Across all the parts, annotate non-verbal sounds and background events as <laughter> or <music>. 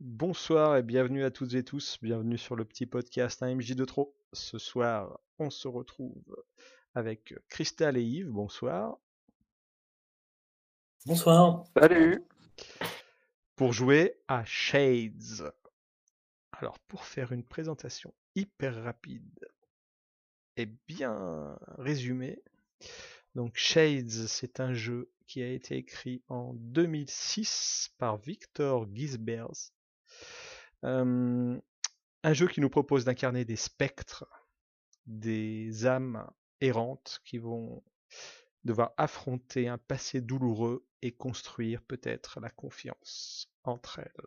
Bonsoir et bienvenue à toutes et tous, bienvenue sur le petit podcast AMJ de trop. Ce soir, on se retrouve avec Christelle et Yves, bonsoir. Bonsoir. Salut. Pour jouer à Shades. Alors, pour faire une présentation hyper rapide et bien résumée, donc Shades, c'est un jeu qui a été écrit en 2006 par Victor Gisbers. Un jeu qui nous propose d'incarner des spectres, des âmes errantes qui vont devoir affronter un passé douloureux et construire peut-être la confiance entre elles.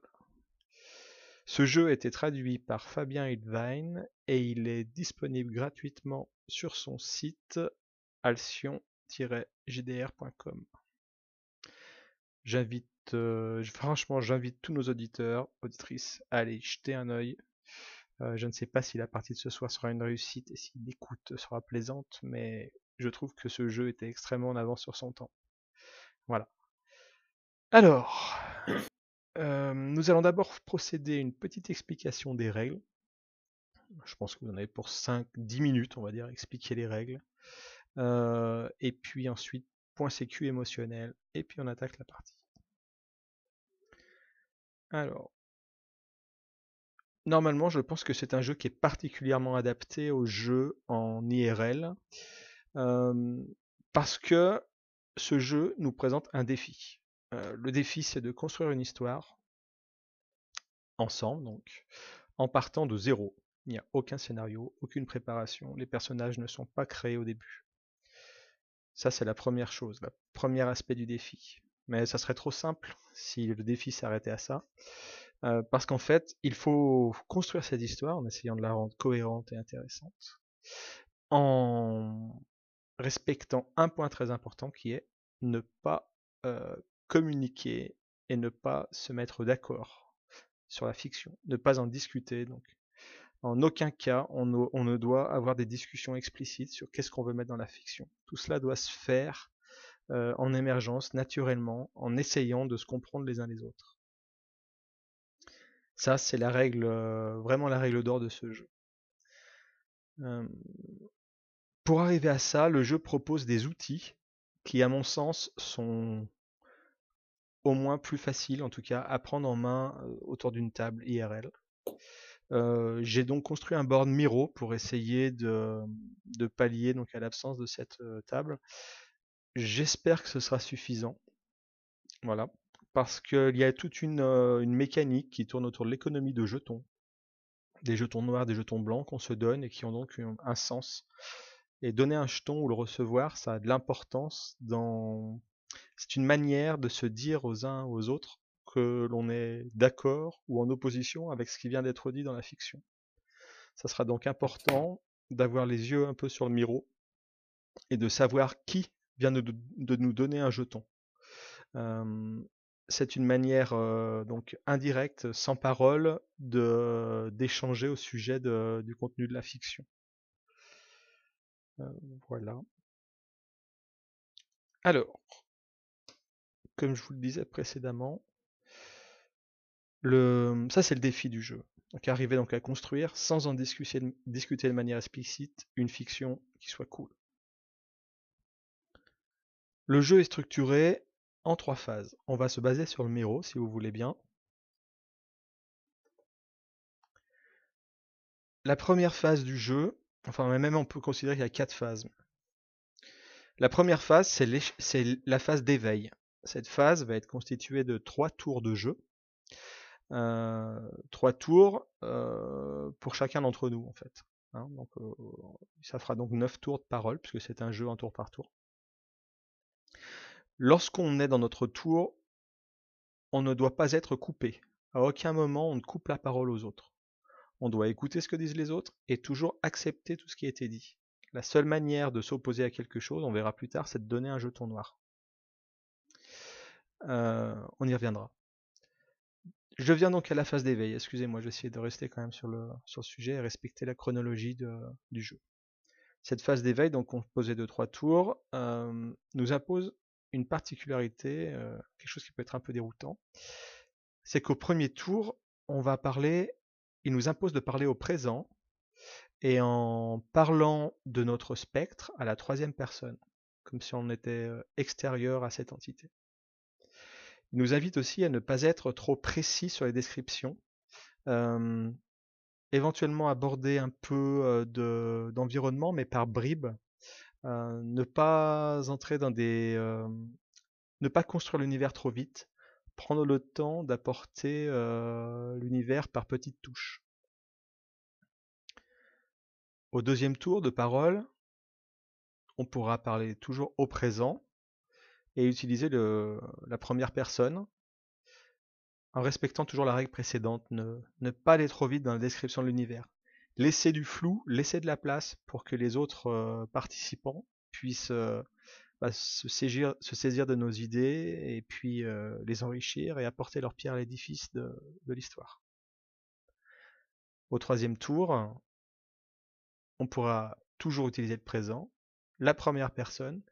Ce jeu a été traduit par Fabien Hildwein et il est disponible gratuitement sur son site alcyon-jdr.com. J'invite, euh, franchement, j'invite tous nos auditeurs, auditrices à aller jeter un œil. Euh, je ne sais pas si la partie de ce soir sera une réussite et si l'écoute sera plaisante, mais je trouve que ce jeu était extrêmement en avance sur son temps. Voilà. Alors, euh, nous allons d'abord procéder à une petite explication des règles. Je pense que vous en avez pour 5-10 minutes, on va dire, expliquer les règles. Et puis ensuite, point sécu émotionnel. Et puis on attaque la partie. Alors, normalement, je pense que c'est un jeu qui est particulièrement adapté aux jeux en IRL. Parce que ce jeu nous présente un défi. Le défi, c'est de construire une histoire ensemble, donc en partant de zéro. Il n'y a aucun scénario, aucune préparation, les personnages ne sont pas créés au début. Ça, c'est la première chose, le premier aspect du défi. Mais ça serait trop simple si le défi s'arrêtait à ça. Euh, parce qu'en fait, il faut construire cette histoire en essayant de la rendre cohérente et intéressante, en respectant un point très important qui est ne pas euh, communiquer et ne pas se mettre d'accord sur la fiction, ne pas en discuter. Donc, en aucun cas, on ne, doit avoir des discussions explicites sur qu'est-ce qu'on veut mettre dans la fiction. Tout cela doit se faire euh, en émergence, naturellement, en essayant de se comprendre les uns les autres. Ça, c'est la règle, euh, vraiment la règle d'or de ce jeu. pour arriver à ça, le jeu propose des outils qui, à mon sens, sont au moins plus facile, en tout cas, à prendre en main autour d'une table IRL. j'ai donc construit un board Miro pour essayer de, pallier donc à l'absence de cette table. J'espère que ce sera suffisant. Voilà. Parce qu'il y a toute une, une, mécanique qui tourne autour de l'économie de jetons. Des jetons noirs, des jetons blancs qu'on se donne et qui ont donc un sens. Et donner un jeton ou le recevoir, ça a de l'importance dans c'est une manière de se dire aux uns aux autres que l'on est d'accord ou en opposition avec ce qui vient d'être dit dans la fiction. Ça sera donc important d'avoir les yeux un peu sur le miro et de savoir qui vient de, nous donner un jeton. c'est une manière donc indirecte, sans parole, d'échanger au sujet du contenu de la fiction. voilà. Alors, comme je vous le disais précédemment, le... ça c'est le défi du jeu. Donc arriver donc à construire, sans en discuter, discuter de manière explicite, une fiction qui soit cool. Le jeu est structuré en trois phases. On va se baser sur le Miro, si vous voulez bien. La première phase du jeu, enfin même on peut considérer qu'il y a quatre phases. La première phase, c'est la phase d'éveil. Cette phase va être constituée de trois tours de jeu. Euh, trois tours euh, pour chacun d'entre nous en fait. Hein. euh, ça fera donc neuf tours de parole puisque c'est un jeu en tour par tour. Lorsqu'on est dans notre tour, on ne doit pas être coupé. À aucun moment on ne coupe la parole aux autres. On doit écouter ce que disent les autres et toujours accepter tout ce qui a été dit. La seule manière de s'opposer à quelque chose, on verra plus tard, c'est de donner un jeton noir. Euh, on y reviendra. Je viens donc à la phase d'éveil. Excusez-moi, je vais essayer de rester quand même sur le, sujet et respecter la chronologie du jeu. Cette phase d'éveil, donc composée de trois tours, euh, nous impose une particularité, euh, quelque chose qui peut être un peu déroutant. C'est qu'au premier tour, on va parler, il nous impose de parler au présent et en parlant de notre spectre à la troisième personne, comme si on était euh, extérieur à cette entité. Il nous invite aussi à ne pas être trop précis sur les descriptions, euh, éventuellement aborder un peu d'environnement, mais par bribes, ne pas entrer dans des... ne pas construire l'univers trop vite, prendre le temps d'apporter l'univers par petites touches. Au deuxième tour de parole, on pourra parler toujours au présent et utiliser la première personne en respectant toujours la règle précédente, ne, pas aller trop vite dans la description de l'univers. Laisser du flou, laisser de la place pour que les autres euh, participants puissent euh, bah, se, saisir, de nos idées et puis euh, les enrichir et apporter leur pierre à l'édifice de l'histoire. Au troisième tour, on pourra toujours utiliser le présent, la première personne,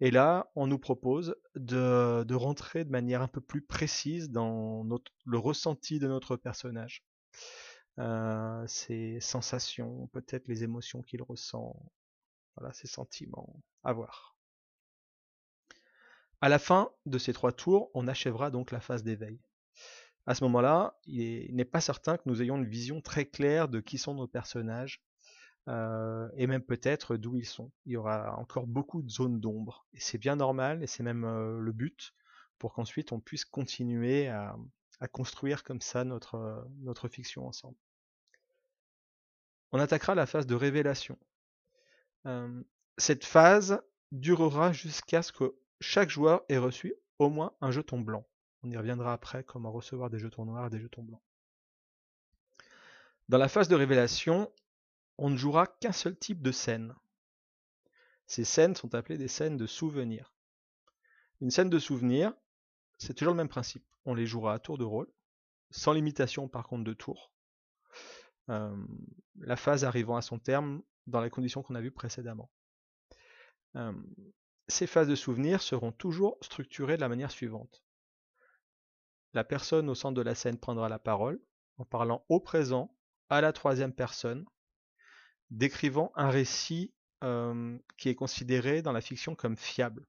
et là, on nous propose de, rentrer de manière un peu plus précise dans le ressenti de notre personnage. Euh, ses sensations, peut-être les émotions qu'il ressent, voilà, ses sentiments, à voir. À la fin de ces trois tours, on achèvera donc la phase d'éveil. À ce moment-là, il n'est pas certain que nous ayons une vision très claire de qui sont nos personnages, euh, et même peut-être d'où ils sont. Il y aura encore beaucoup de zones d'ombre, et c'est bien normal, et c'est même euh, le but, pour qu'ensuite on puisse continuer à, construire comme ça notre, notre fiction ensemble. On attaquera la phase de révélation. Cette phase durera jusqu'à ce que chaque joueur ait reçu au moins un jeton blanc. On y reviendra après, comment recevoir des jetons noirs et des jetons blancs. Dans la phase de révélation, on ne jouera qu'un seul type de scène. Ces scènes sont appelées des scènes de souvenirs. Une scène de souvenir, c'est toujours le même principe. On les jouera à tour de rôle, sans limitation par contre de tour. La phase arrivant à son terme dans les conditions qu'on a vues précédemment. Ces phases de souvenirs seront toujours structurées de la manière suivante. La personne au centre de la scène prendra la parole en parlant au présent à la troisième personne décrivant un récit qui est considéré dans la fiction comme fiable,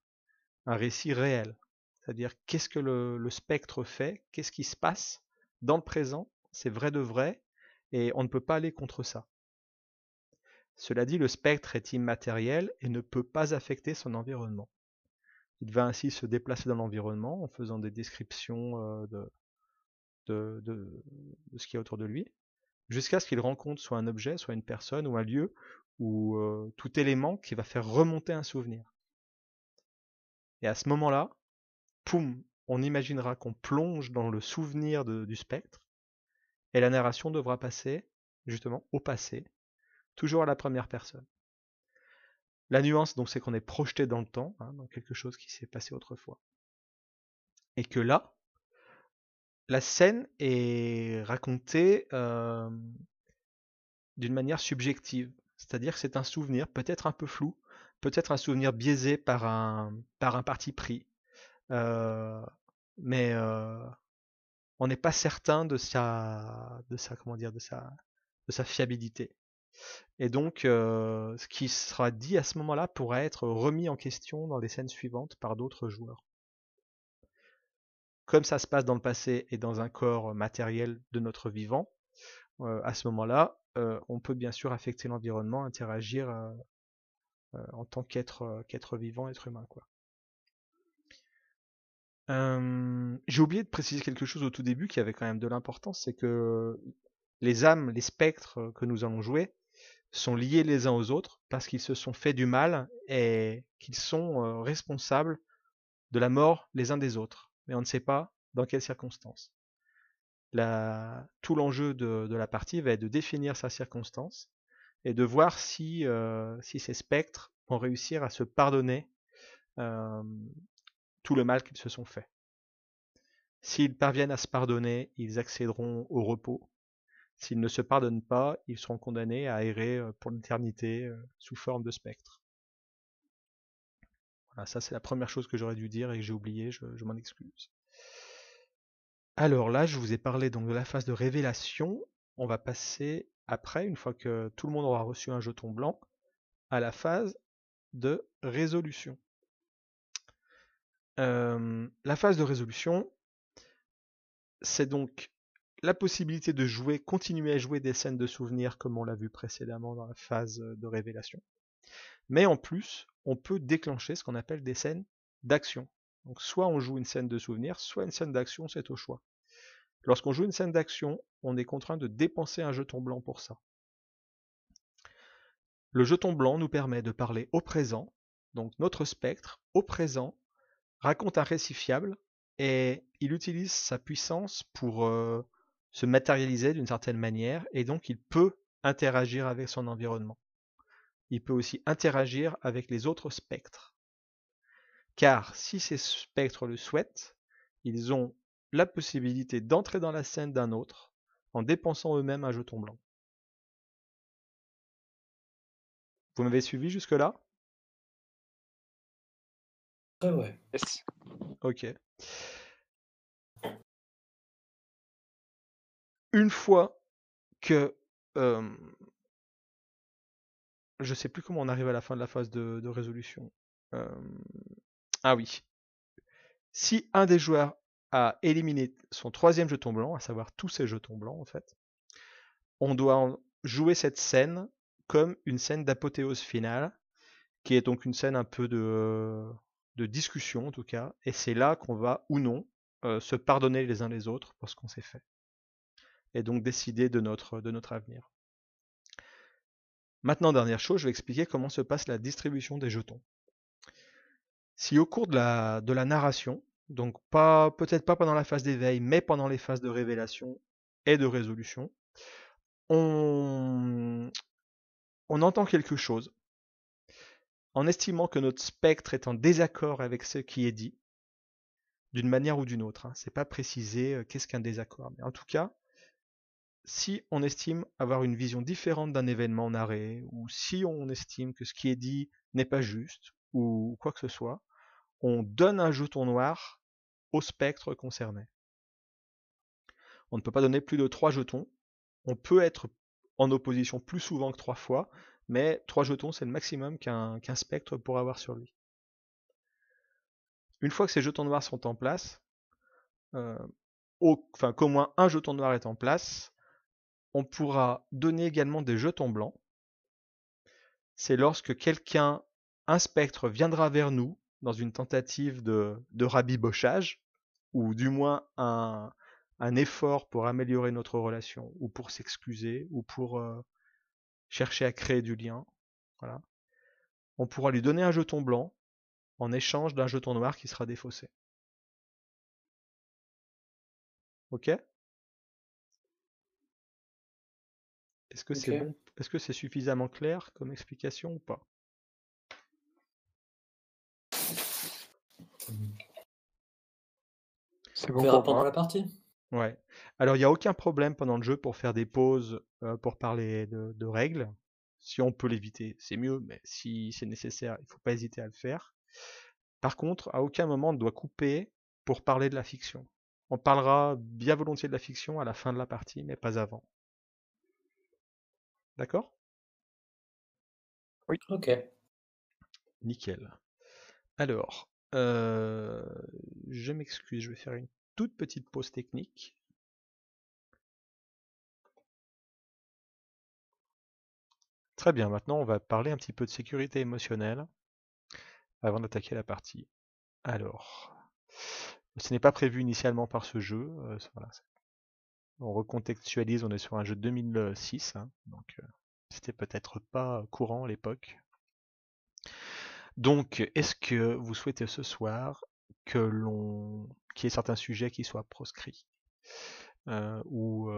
un récit réel. C'est-à-dire qu'est-ce que le, spectre fait, qu'est-ce qui se passe dans le présent, c'est vrai de vrai, et on ne peut pas aller contre ça. Cela dit, le spectre est immatériel et ne peut pas affecter son environnement. Il va ainsi se déplacer dans l'environnement en faisant des descriptions de, de, ce qui est autour de lui, jusqu'à ce qu'il rencontre soit un objet, soit une personne ou un lieu ou tout élément qui va faire remonter un souvenir. Et à ce moment-là, poum, on imaginera qu'on plonge dans le souvenir du spectre et la narration devra passer justement au passé, toujours à la première personne. La nuance, donc, c'est qu'on est projeté dans le temps, hein, dans quelque chose qui s'est passé autrefois. Et que là, la scène est racontée d'une manière subjective. C'est-à-dire que c'est un souvenir, peut-être un peu flou, peut-être un souvenir biaisé par un, par un parti pris. mais on n'est pas certain de sa, de sa, comment dire, de sa, de sa fiabilité. Et donc, ce qui sera dit à ce moment-là pourra être remis en question dans les scènes suivantes par d'autres joueurs comme ça se passe dans le passé et dans un corps matériel de notre vivant, à ce moment-là, on peut bien sûr affecter l'environnement, interagir en tant qu'être vivant, être humain. Quoi. J'ai oublié de préciser quelque chose au tout début qui avait quand même de l'importance, c'est que les âmes, les spectres que nous allons jouer sont liés les uns aux autres parce qu'ils se sont fait du mal et qu'ils sont responsables de la mort les uns des autres mais on ne sait pas dans quelles circonstances. tout l'enjeu de, la partie va être de définir sa circonstance et de voir si, ces spectres vont réussir à se pardonner le mal qu'ils se sont fait. S'ils parviennent à se pardonner, ils accéderont au repos. S'ils ne se pardonnent pas, ils seront condamnés à errer euh, pour l'éternité sous forme de spectres ça c'est la première chose que j'aurais dû dire et que j'ai oublié, je, m'en excuse. Alors là, je vous ai parlé donc de la phase de révélation. On va passer après, une fois que tout le monde aura reçu un jeton blanc, à la phase de résolution. La phase de résolution, c'est donc la possibilité de jouer, continuer à jouer des scènes de souvenirs comme on l'a vu précédemment dans la phase de révélation. Mais en plus, on peut déclencher ce qu'on appelle des scènes d'action. Donc soit on joue une scène de souvenir, soit une scène d'action, c'est au choix. Lorsqu'on joue une scène d'action, on est contraint de dépenser un jeton blanc pour ça. Le jeton blanc nous permet de parler au présent, donc notre spectre, au présent, raconte un récit fiable et il utilise sa puissance pour euh, se matérialiser d'une certaine manière et donc il peut interagir avec son environnement. Il peut aussi interagir avec les autres spectres. Car si ces spectres le souhaitent, ils ont la possibilité d'entrer dans la scène d'un autre en dépensant eux-mêmes un jeton blanc. Vous m'avez suivi jusque-là? Ah ouais. Ok. Une fois que... Euh, je sais plus comment on arrive à la fin de la phase de, résolution. Euh, ah oui. Si un des joueurs a éliminé son troisième jeton blanc, à savoir tous ses jetons blancs en fait, on doit jouer cette scène comme une scène d'apothéose finale, qui est donc une scène un peu de, de discussion en tout cas, et c'est là qu'on va ou non euh, se pardonner les uns les autres pour ce qu'on s'est fait, et donc décider de notre, avenir. Maintenant, dernière chose, je vais expliquer comment se passe la distribution des jetons. Si au cours de la, narration, donc pas peut-être pas pendant la phase d'éveil, mais pendant les phases de révélation et de résolution, on, on entend quelque chose, en estimant que notre spectre est en désaccord avec ce qui est dit, d'une manière ou d'une autre. Hein. C'est pas précisé euh, qu'est-ce qu'un désaccord. Mais en tout cas, si on estime avoir une vision différente d'un événement narré, ou si on estime que ce qui est dit n'est pas juste, ou quoi que ce soit, on donne un jeton noir au spectre concerné. On ne peut pas donner plus de trois jetons. On peut être en opposition plus souvent que trois fois, mais trois jetons, c'est le maximum qu'un spectre pourra avoir sur lui. Une fois que ces jetons noirs sont en place, euh, enfin qu'au moins un jeton noir est en place, on pourra donner également des jetons blancs. C'est lorsque quelqu'un, un spectre, viendra vers nous dans une tentative de, rabibochage, ou du moins un, un, effort pour améliorer notre relation, ou pour s'excuser, ou pour euh, chercher à créer du lien. Voilà. On pourra lui donner un jeton blanc en échange d'un jeton noir qui sera défaussé. Ok? Est-ce que c'est bon? Est-ce que c'est suffisamment clair comme explication ou pas? C'est bon pour pendant la partie? Ouais. Alors il n'y a aucun problème pendant le jeu pour faire des pauses, euh, pour parler de, règles. Si on peut l'éviter, c'est mieux, mais si c'est nécessaire, il ne faut pas hésiter à le faire. Par contre, à aucun moment on ne doit couper pour parler de la fiction. On parlera bien volontiers de la fiction à la fin de la partie, mais pas avant. D'accord? Oui. Ok. Nickel. Alors, euh, je m'excuse, je vais faire une toute petite pause technique. Très bien, maintenant on va parler un petit peu de sécurité émotionnelle avant d'attaquer la partie. Alors, ce n'est pas prévu initialement par ce jeu. Euh, on recontextualise, on est sur un jeu de 2006, hein, donc euh, c'était peut-être pas courant à l'époque. Donc, est-ce que vous souhaitez ce soir que l'on qu'il y ait certains sujets qui soient proscrits euh, ou,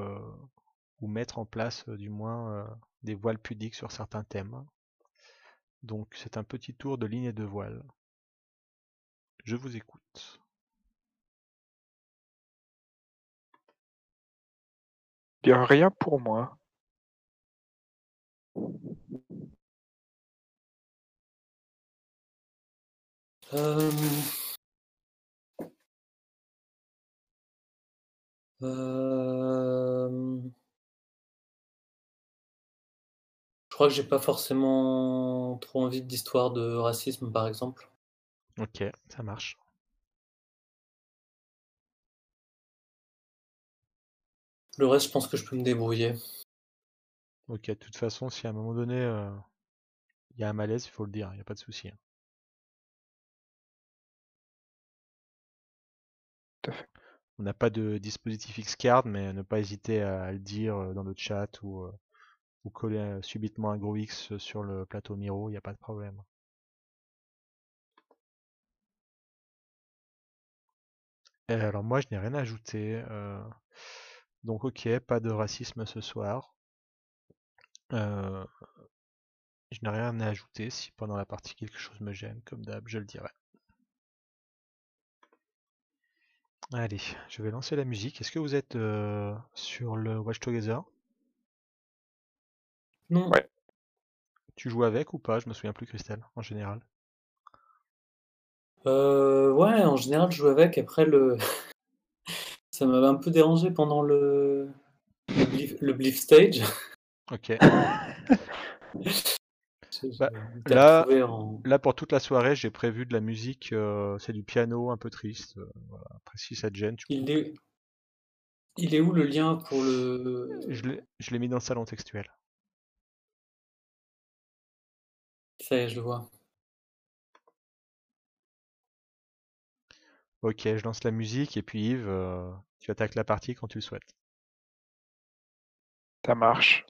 ou mettre en place du moins des voiles pudiques sur certains thèmes Donc, c'est un petit tour de ligne de voile. Je vous écoute. Bien, rien pour moi. Euh, Euh, crois que j'ai pas forcément trop envie d'histoire de racisme, par exemple. Ok, ça marche. Le reste, je pense que je peux me débrouiller. Ok, de toute façon, si à un moment donné euh, il y a un malaise, il faut le dire, il n'y a pas de souci. hein. Tout à fait. On n'a pas de dispositif Xcard, mais ne pas hésiter à le dire euh, dans le chat ou, euh, ou coller euh, subitement un gros X sur le plateau Miro, il n'y a pas de problème. Euh, alors moi, je n'ai rien à ajouter. euh, donc ok, pas de racisme ce soir. Euh, je n'ai rien à ajouter. Si pendant la partie quelque chose me gêne, comme d'hab, je le dirai. Allez, je vais lancer la musique. Est-ce que vous êtes euh, sur le Watch Together? Non. Ouais. Tu joues avec ou pas? Je me souviens plus, Christelle, en général. Euh, ouais, en général, je joue avec. Après, le... <laughs> ça m'avait un peu dérangé pendant le, le, stage. Ok. <laughs> Bah, là- en- Là, pour toute la soirée, j'ai prévu de la musique. euh, c'est du piano un peu triste. euh, voilà. Après, si ça te gêne, tu Il est... Il est où le lien pour le... Je l'ai mis dans le salon textuel. Je le vois. Ok, je lance la musique et puis Yves, euh, tu attaques la partie quand tu le souhaites. Ça marche.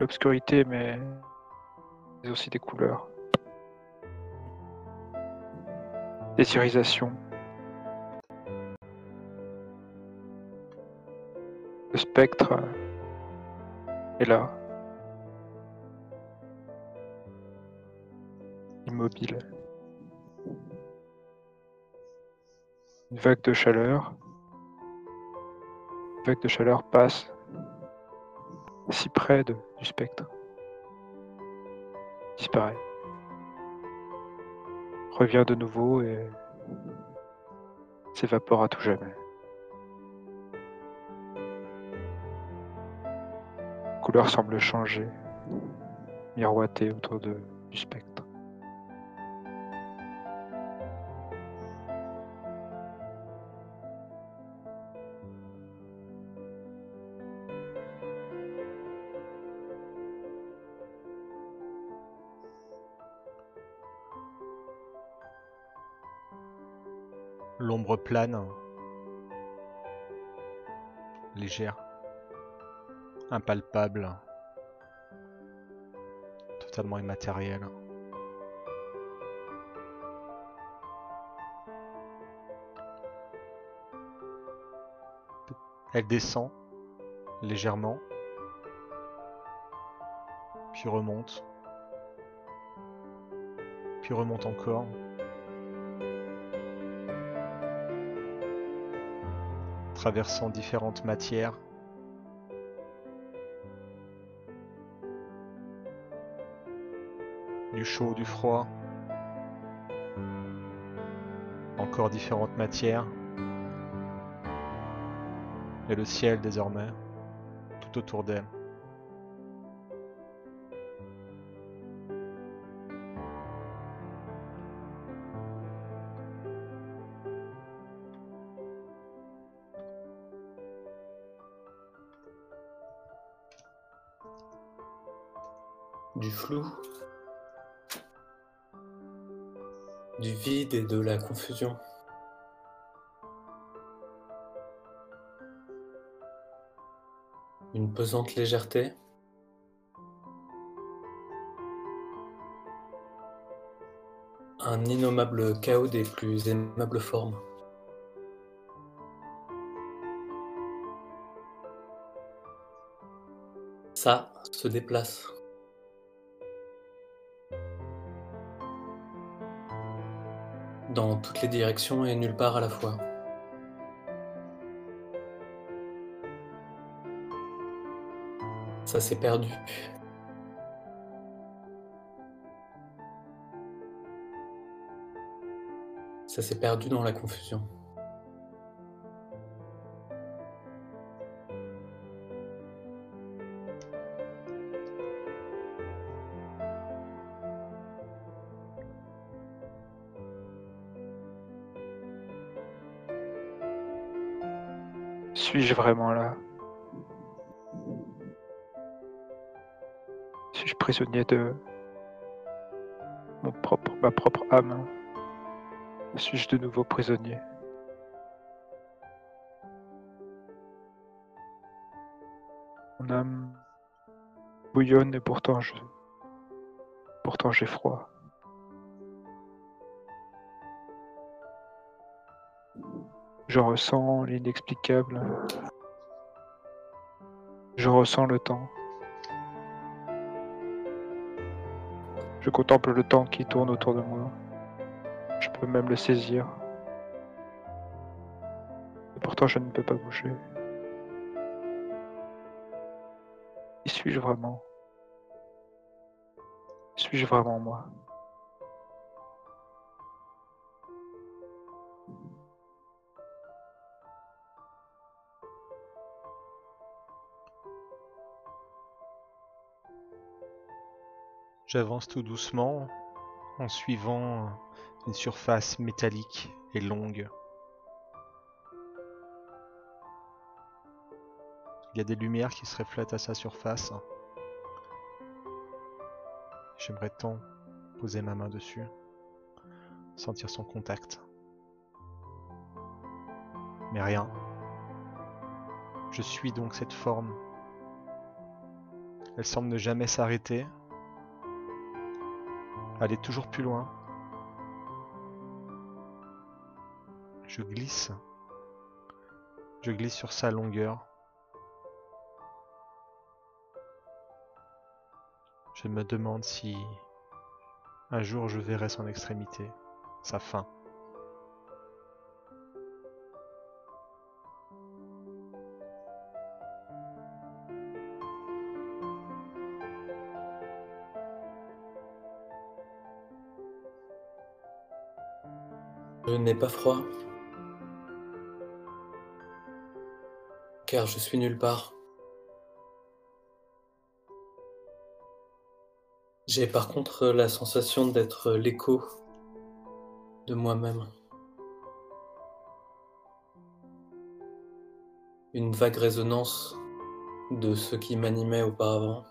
L'obscurité. Mais aussi des couleurs. Des irisations. Le spectre est là. Immobile. Une vague de chaleur. Une vague de chaleur passe si près du spectre. Disparaît. Revient de nouveau et s'évapore à tout jamais. La couleur semble changer, miroiter autour du spectre. Plane, légère, impalpable, totalement immatérielle. Elle descend légèrement, puis remonte, puis remonte encore. Traversant différentes matières. Du chaud, du froid. Encore différentes matières. Et le ciel désormais, tout autour d'elle. Une pesante légèreté. un innommable chaos des plus aimables formes. Ça se déplace. Dans toutes les directions et nulle part à la fois. Ça s'est perdu. Ça s'est perdu dans la confusion. Suis-je vraiment là? Suis-je prisonnier de mon propre, ma propre âme? Suis-je de nouveau prisonnier? Mon âme bouillonne et pourtant pourtant j'ai froid. Je ressens l'inexplicable. Je ressens le temps. Je contemple le temps qui tourne autour de moi. Je peux même le saisir. Et pourtant je ne peux pas bouger. Qui suis-je vraiment? Suis-je vraiment moi? J'avance tout doucement en suivant une surface métallique et longue. Il y a des lumières qui se reflètent à sa surface. J'aimerais tant poser ma main dessus, sentir son contact. Mais rien. Je suis donc cette forme. Elle semble ne jamais s'arrêter, aller toujours plus loin. Je glisse. Je glisse sur sa longueur. Je me demande si un jour je verrai son extrémité, sa fin. Je n'ai pas froid. Car je suis nulle part. J'ai par contre la sensation d'être l'écho de moi-même. Une vague résonance de ce qui m'animait auparavant.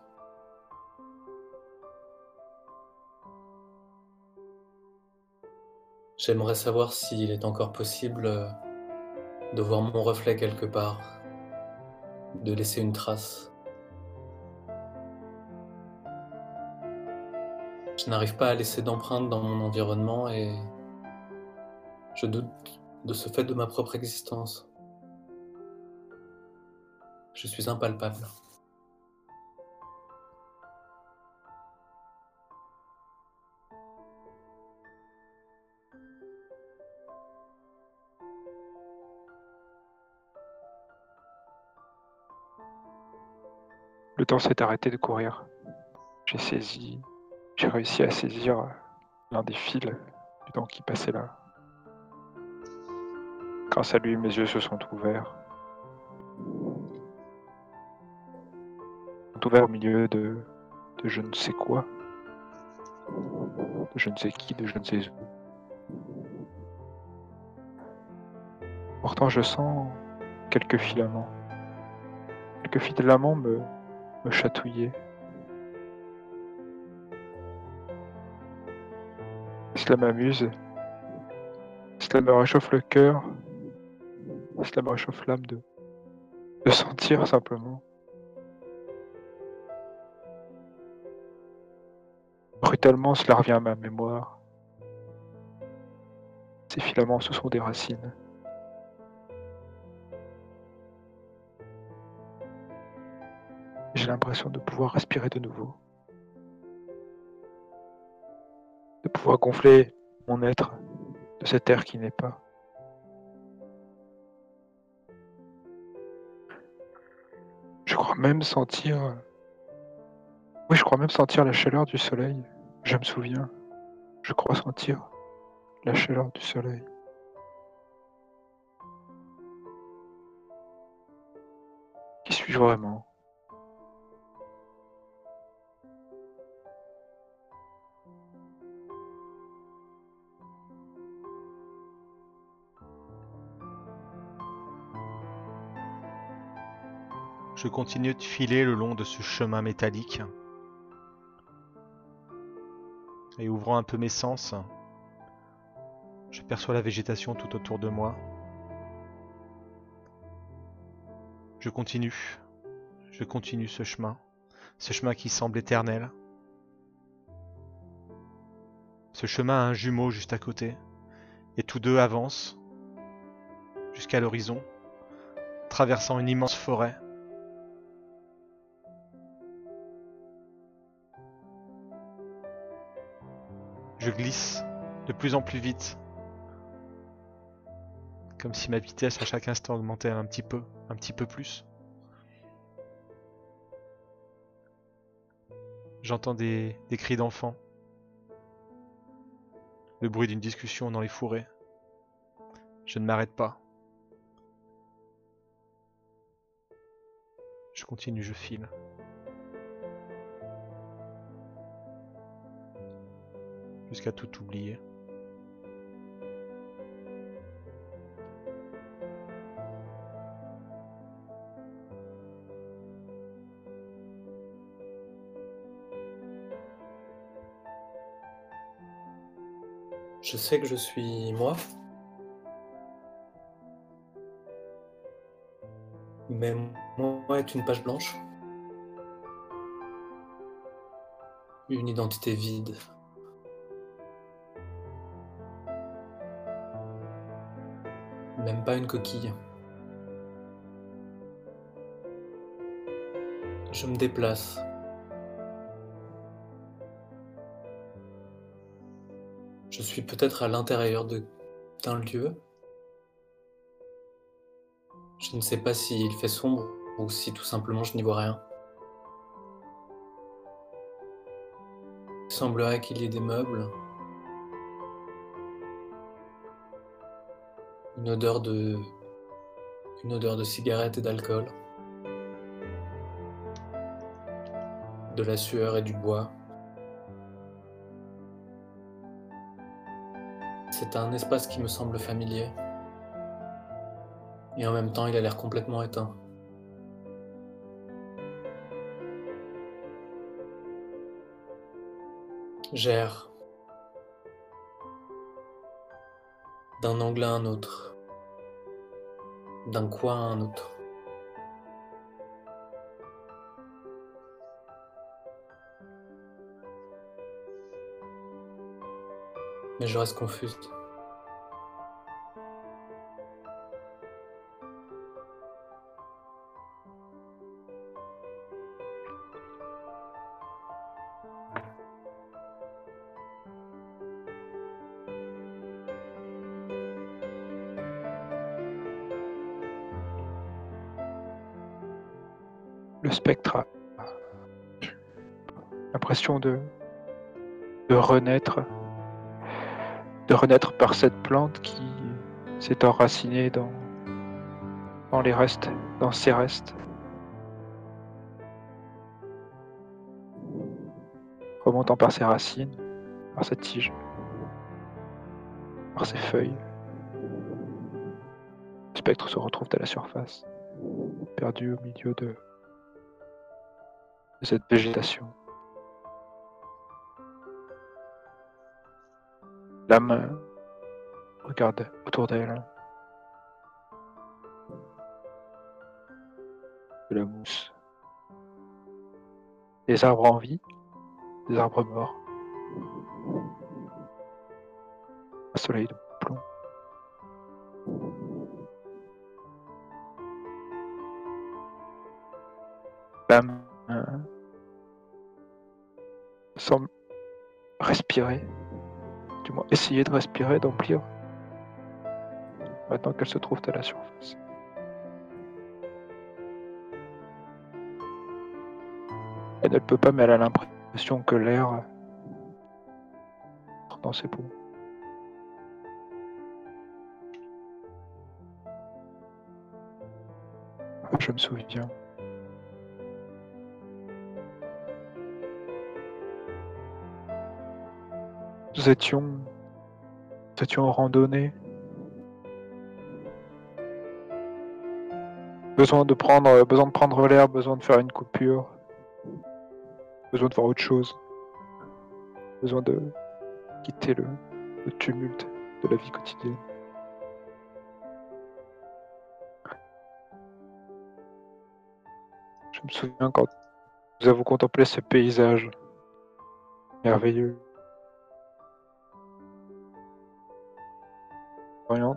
J'aimerais savoir s'il est encore possible euh, de voir mon reflet quelque part, de laisser une trace. Je n'arrive pas à laisser d'empreinte dans mon environnement et je doute de ce fait de ma propre existence. Je suis impalpable. Le temps s'est arrêté de courir. J'ai saisi, j'ai réussi à saisir l'un des fils du temps qui passait là. Grâce à lui, mes yeux se sont ouverts. Sont ouverts au milieu de, de je ne sais quoi, de je ne sais qui, de je ne sais où. Pourtant, je sens quelques filaments. Quelques filaments me, me chatouiller. Cela m'amuse. Cela me réchauffe le cœur. Cela me réchauffe l'âme de, de sentir simplement. Brutalement, cela revient à ma mémoire. Ces filaments, ce sont des racines. J'ai l'impression de pouvoir respirer de nouveau. De pouvoir gonfler mon être de cet air qui n'est pas. Je crois même sentir. Oui, je crois même sentir la chaleur du soleil. Je me souviens. Je crois sentir la chaleur du soleil. Qui suis-je vraiment? Je continue de filer le long de ce chemin métallique. Et ouvrant un peu mes sens, je perçois la végétation tout autour de moi. Je continue. Je continue ce chemin. Ce chemin qui semble éternel. Ce chemin a un jumeau juste à côté. Et tous deux avancent jusqu'à l'horizon, traversant une immense forêt. Je glisse de plus en plus vite. Comme si ma vitesse à chaque instant augmentait un petit peu, un petit peu plus. J'entends des, cris d'enfants. Le bruit d'une discussion dans les fourrés. Je ne m'arrête pas. Je continue, je file. Jusqu'à tout oublier. Je sais que je suis moi. Mais moi est une page blanche. Une identité vide. Pas une coquille. Je me déplace. Je suis peut-être à l'intérieur d'un lieu. Je ne sais pas s'il fait sombre ou si tout simplement je n'y vois rien. Il semblerait qu'il y ait des meubles. Une odeur de. Une odeur de cigarette et d'alcool. De la sueur et du bois. C'est un espace qui me semble familier. Et en même temps, il a l'air complètement éteint. J'erre d'un angle à un autre, d'un coin à un autre. Mais je reste confuse. De, renaître, de renaître par cette plante qui s'est enracinée dans, les restes, dans ses restes. Remontant par ses racines, par sa tige, par ses feuilles. Le spectre se retrouve à la surface, perdu au milieu de cette végétation. L'âme regarde autour d'elle. De la mousse. Des arbres en vie, des arbres morts. Un soleil de plomb. L'âme euh, semble respirer essayer de respirer, d'emplir, maintenant qu'elle se trouve à la surface. Elle ne peut pas, mais elle a l'impression que l'air dans ses poumons. Je me souviens. Nous étions, étions en randonnée? Besoin de prendre, besoin de prendre l'air, besoin de faire une coupure, besoin de voir autre chose, besoin de quitter le, le tumulte de la vie quotidienne. Je me souviens quand nous avons contemplé ce paysage merveilleux. Nous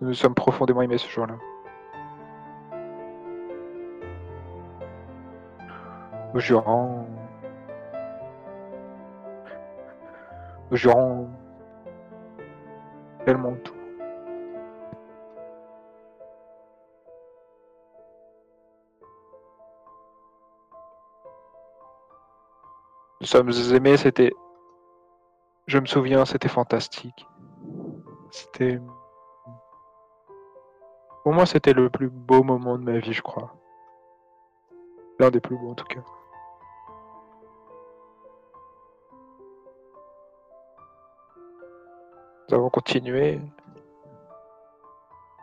nous sommes profondément aimés ce jour-là. Nous jurant. Nous jurant tellement tout. Nous sommes aimés, c'était. Je me souviens, c'était fantastique. C'était. Pour moi, c'était le plus beau moment de ma vie, je crois. L'un des plus beaux, en tout cas. Nous avons continué.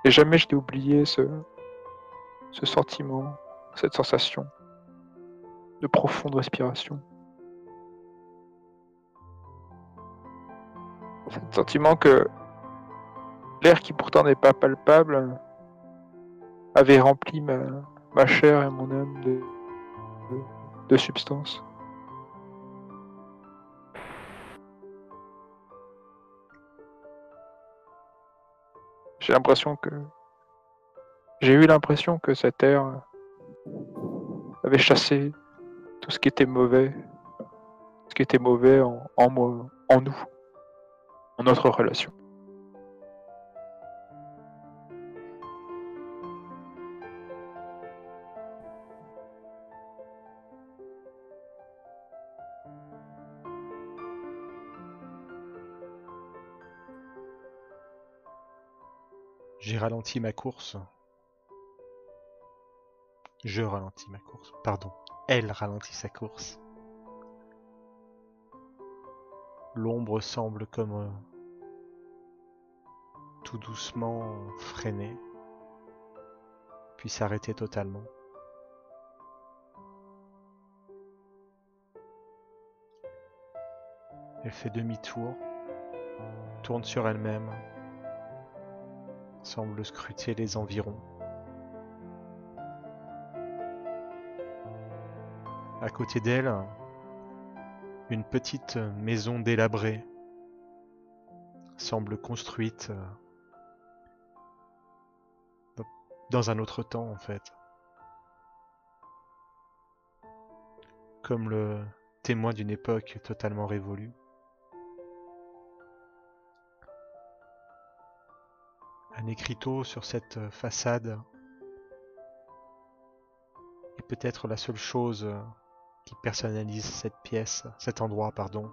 Et jamais je n'ai oublié ce, ce sentiment, cette sensation de profonde respiration. Ce sentiment que l'air qui pourtant n'est pas palpable avait rempli ma, chair et mon âme de, substance. J'ai l'impression que. J'ai eu l'impression que cet air avait chassé tout ce qui était mauvais, ce qui était mauvais en, moi, en nous, notre relation. J'ai ralenti ma course. Je ralentis ma course. Pardon. Elle ralentit sa course. L'ombre semble comme euh, tout doucement freiner, puis s'arrêter totalement. Elle fait demi-tour, tourne sur elle-même, semble scruter les environs. À côté d'elle, une petite maison délabrée semble construite euh, dans un autre temps en fait. Comme le témoin d'une époque totalement révolue. Un écriteau sur cette façade est peut-être la seule chose qui personnalise cette pièce, cet endroit, pardon.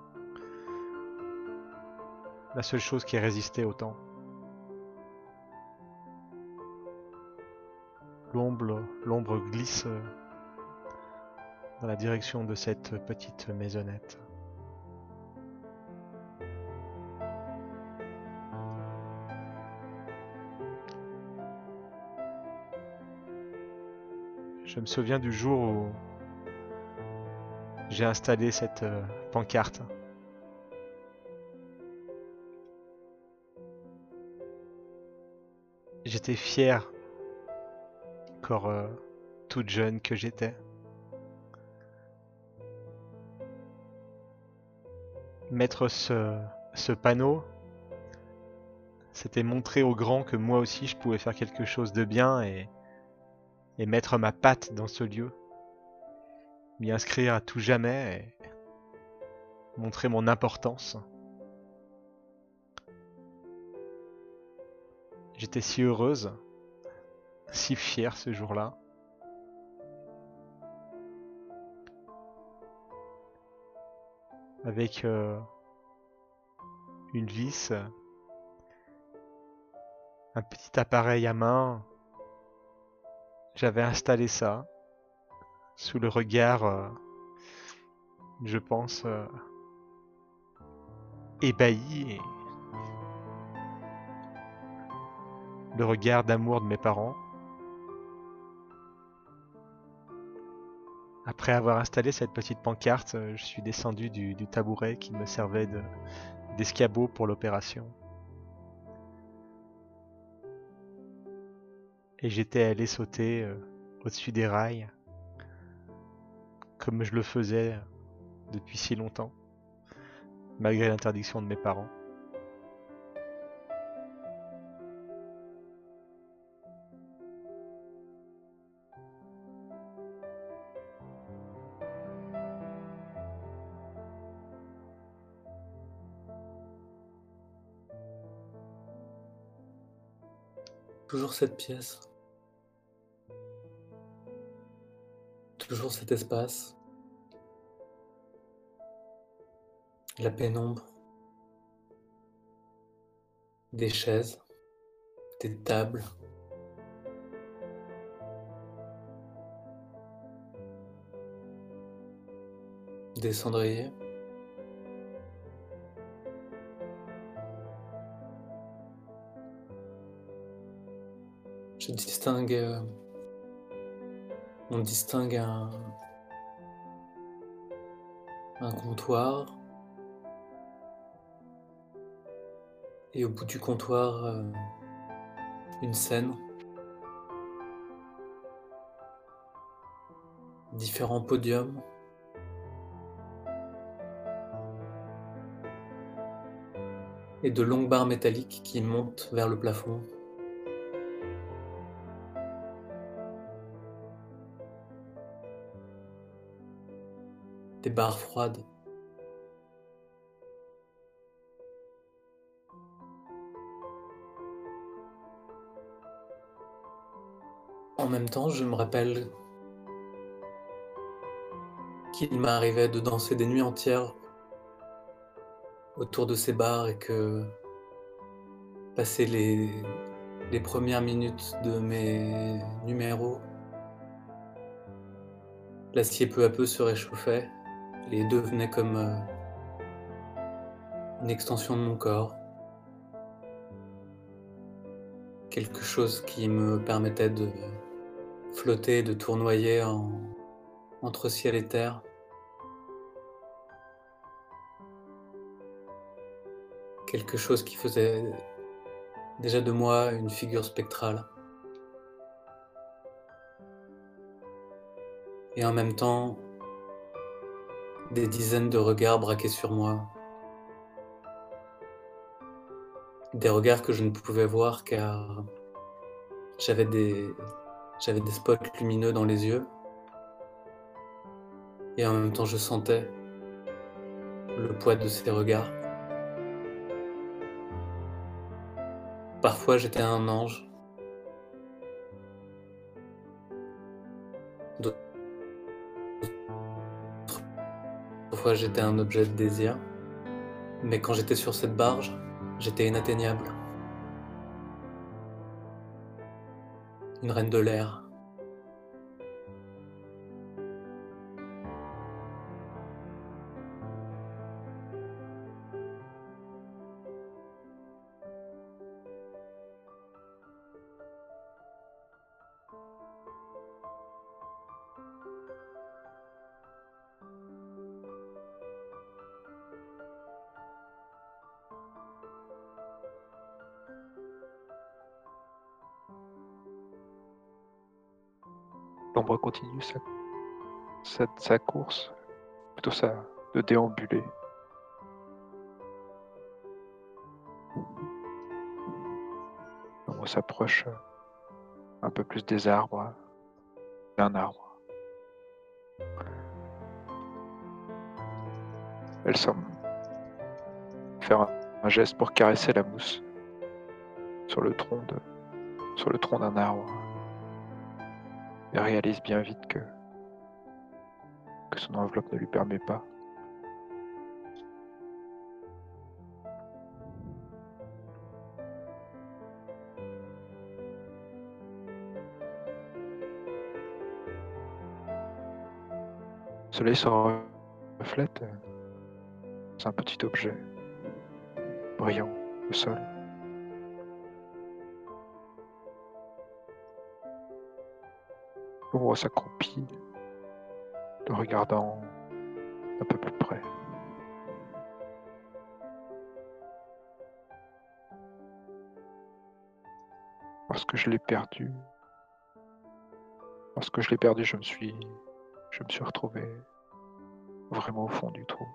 La seule chose qui est résisté au temps. L'ombre, l'ombre glisse dans la direction de cette petite maisonnette. Je me souviens du jour où j'ai installé cette euh, pancarte. J'étais fier, encore euh, toute jeune que j'étais. Mettre ce, panneau, C'était montrer aux grands que moi aussi je pouvais faire quelque chose de bien et mettre ma patte dans ce lieu. M'y inscrire à tout jamais et montrer mon importance. J'étais si heureuse, si fière ce jour-là. Avec euh, une vis, un petit appareil à main. J'avais installé ça sous le regard, euh, je pense, euh, ébahi le regard d'amour de mes parents. Après avoir installé cette petite pancarte, euh, je suis descendu du, tabouret qui me servait de- d'escabeau pour l'opération. Et j'étais allé sauter au-dessus des rails, comme je le faisais depuis si longtemps, malgré l'interdiction de mes parents. Toujours cette pièce. Toujours cet espace. La pénombre. Des chaises. Des tables. Des cendriers. Je distingue. On distingue un. un comptoir. Et au bout du comptoir, euh, une scène. Différents podiums. Et de longues barres métalliques qui montent vers le plafond. Des barres froides. En même temps, je me rappelle qu'il m'arrivait de danser des nuits entières autour de ces bars et que passer les, les premières minutes de mes numéros, l'acier peu à peu se réchauffait et devenait comme euh, une extension de mon corps. Quelque chose qui me permettait de flotter, de tournoyer en- entre ciel et terre. Quelque chose qui faisait déjà de moi une figure spectrale. Et en même temps, des dizaines de regards braqués sur moi. Des regards que je ne pouvais voir car j'avais des, j'avais des spots lumineux dans les yeux. Et en même temps, je sentais le poids de ces regards. Parfois, j'étais un ange. Fois, j'étais un objet de désir. Mais quand j'étais sur cette barge, j'étais inatteignable. Une reine de l'air. Continue sa, course, plutôt de déambuler. L'ombre s'approche un peu plus des arbres, d'un arbre. Elle semble faire un, geste pour caresser la mousse sur le tronc d'un arbre. Et réalise bien vite que, son enveloppe ne lui permet pas. Le soleil se reflète euh, sur un petit objet brillant au sol. S'accroupit, le regardant un peu plus près. Lorsque je l'ai perdu, lorsque je l'ai perdu, je me suis, je me suis retrouvé vraiment au fond du trou,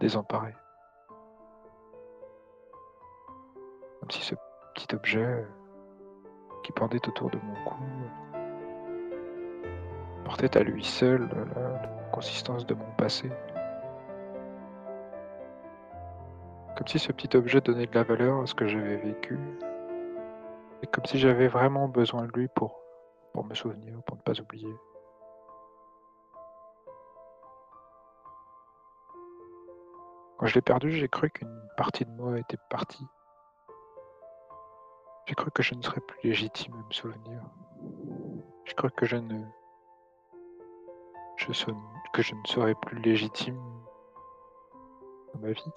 désemparé. Comme si ce petit objet qui pendait autour de mon cou à lui seul la consistance de mon passé. Comme si ce petit objet donnait de la valeur à ce que j'avais vécu. Et comme si j'avais vraiment besoin de lui pour, pour me souvenir, pour ne pas oublier. Quand je l'ai perdu, j'ai cru qu'une partie de moi était partie. J'ai cru que je ne serais plus légitime à me souvenir. J'ai cru que je ne que je ne serais plus légitime dans ma vie.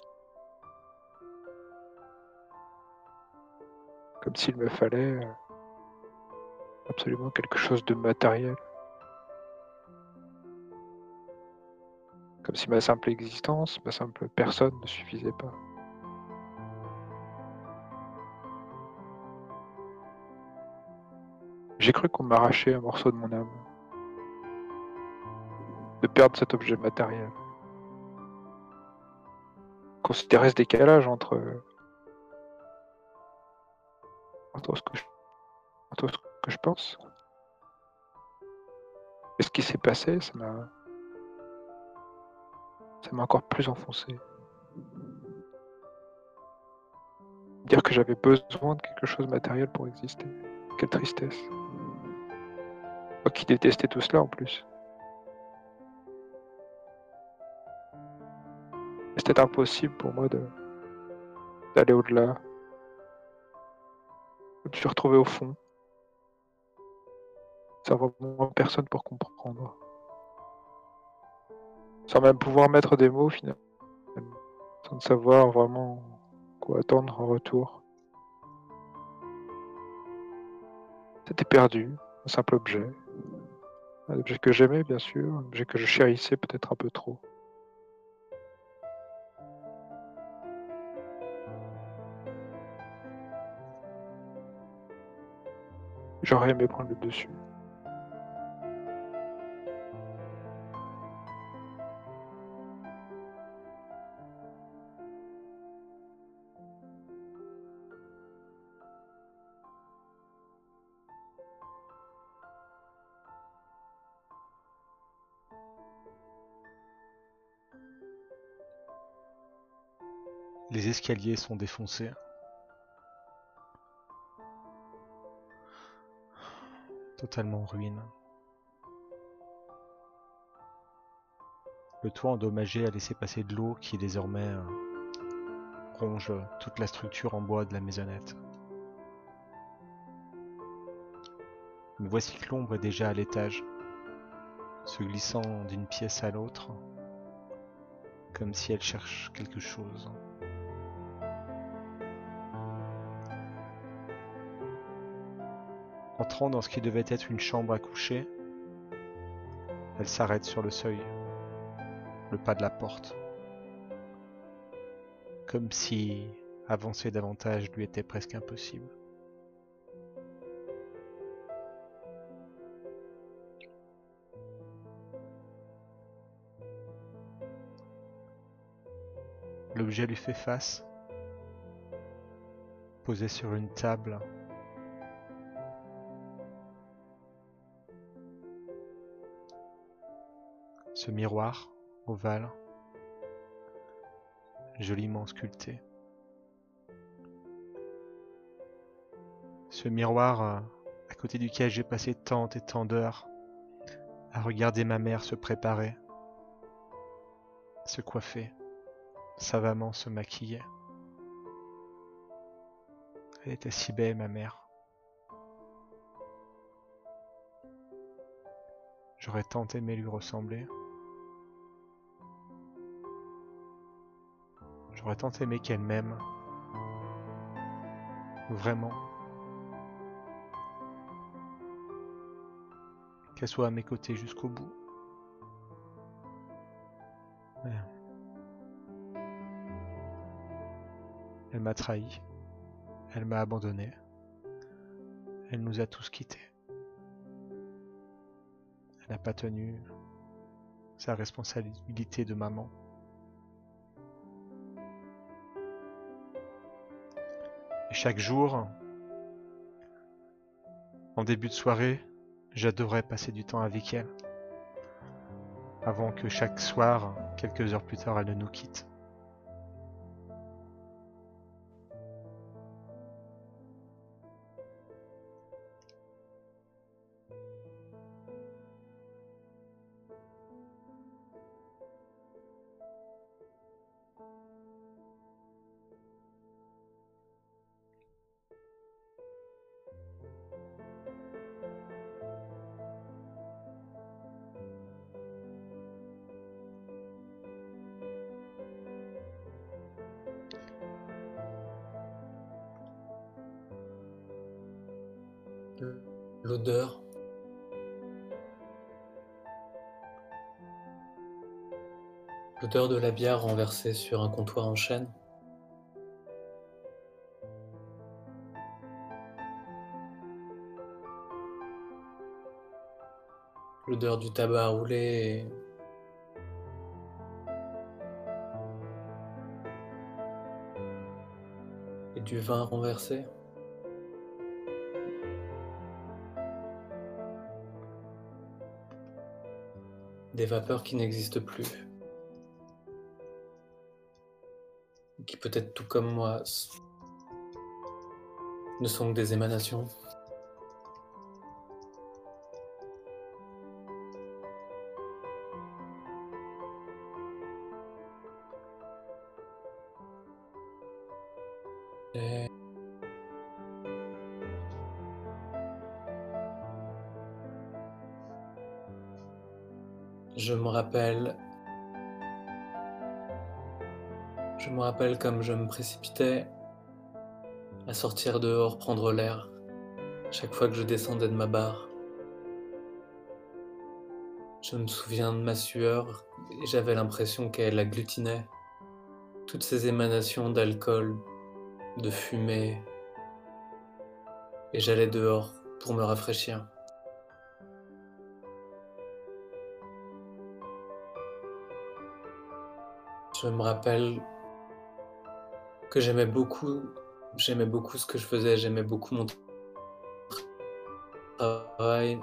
Comme s'il me fallait euh, absolument quelque chose de matériel. Comme si ma simple existence, ma simple personne ne suffisait pas. J'ai cru qu'on m'arrachait un morceau de mon âme de perdre cet objet matériel. Considérer ce décalage entre, entre, ce, que je, entre ce que je pense et ce qui s'est passé, ça m'a ça m'a encore plus enfoncé. Dire que j'avais besoin de quelque chose matériel pour exister. Quelle tristesse. Moi qui détestais tout cela en plus. C'était impossible pour moi de d'aller au-delà, de se retrouver au fond, sans vraiment personne pour comprendre, sans même pouvoir mettre des mots finalement, sans savoir vraiment quoi attendre en retour. C'était perdu, un simple objet, un objet que j'aimais bien sûr, un objet que je chérissais peut-être un peu trop. J'aurais aimé prendre le dessus. Les escaliers sont défoncés. Totalement en ruine. Le toit endommagé a laissé passer de l'eau qui désormais euh, ronge toute la structure en bois de la maisonnette. Mais voici que l'ombre est déjà à l'étage, se glissant d'une pièce à l'autre, comme si elle cherche quelque chose. Entrant dans ce qui devait être une chambre à coucher, elle s'arrête sur le seuil, le pas de la porte, comme si avancer davantage lui était presque impossible. L'objet lui fait face, posé sur une table. Ce miroir ovale, joliment sculpté. Ce miroir euh, à côté duquel j'ai passé tant et tant d'heures à regarder ma mère se préparer, se coiffer, savamment se maquiller. Elle était si belle, ma mère. J'aurais tant aimé lui ressembler. J'aurais tant aimé qu'elle m'aime. Vraiment. Qu'elle soit à mes côtés jusqu'au bout. Elle m'a trahi. Elle m'a abandonné. Elle nous a tous quittés. Elle n'a pas tenu sa responsabilité de maman. Chaque jour, en début de soirée, j'adorais passer du temps avec elle. Avant que chaque soir, quelques heures plus tard, elle ne nous quitte. L'odeur de la bière renversée sur un comptoir en chêne? L'odeur du tabac roulé et du vin renversé? des vapeurs qui n'existent plus, qui peut-être tout comme moi ne sont que des émanations. Je me rappelle. Me rappelle comme je me précipitais à sortir dehors prendre l'air chaque fois que je descendais de ma barre. Je me souviens de ma sueur et j'avais l'impression qu'elle agglutinait toutes ces émanations d'alcool, de fumée. Et j'allais dehors pour me rafraîchir. Je me rappelle que j'aimais beaucoup, j'aimais beaucoup ce que je faisais, j'aimais beaucoup mon travail,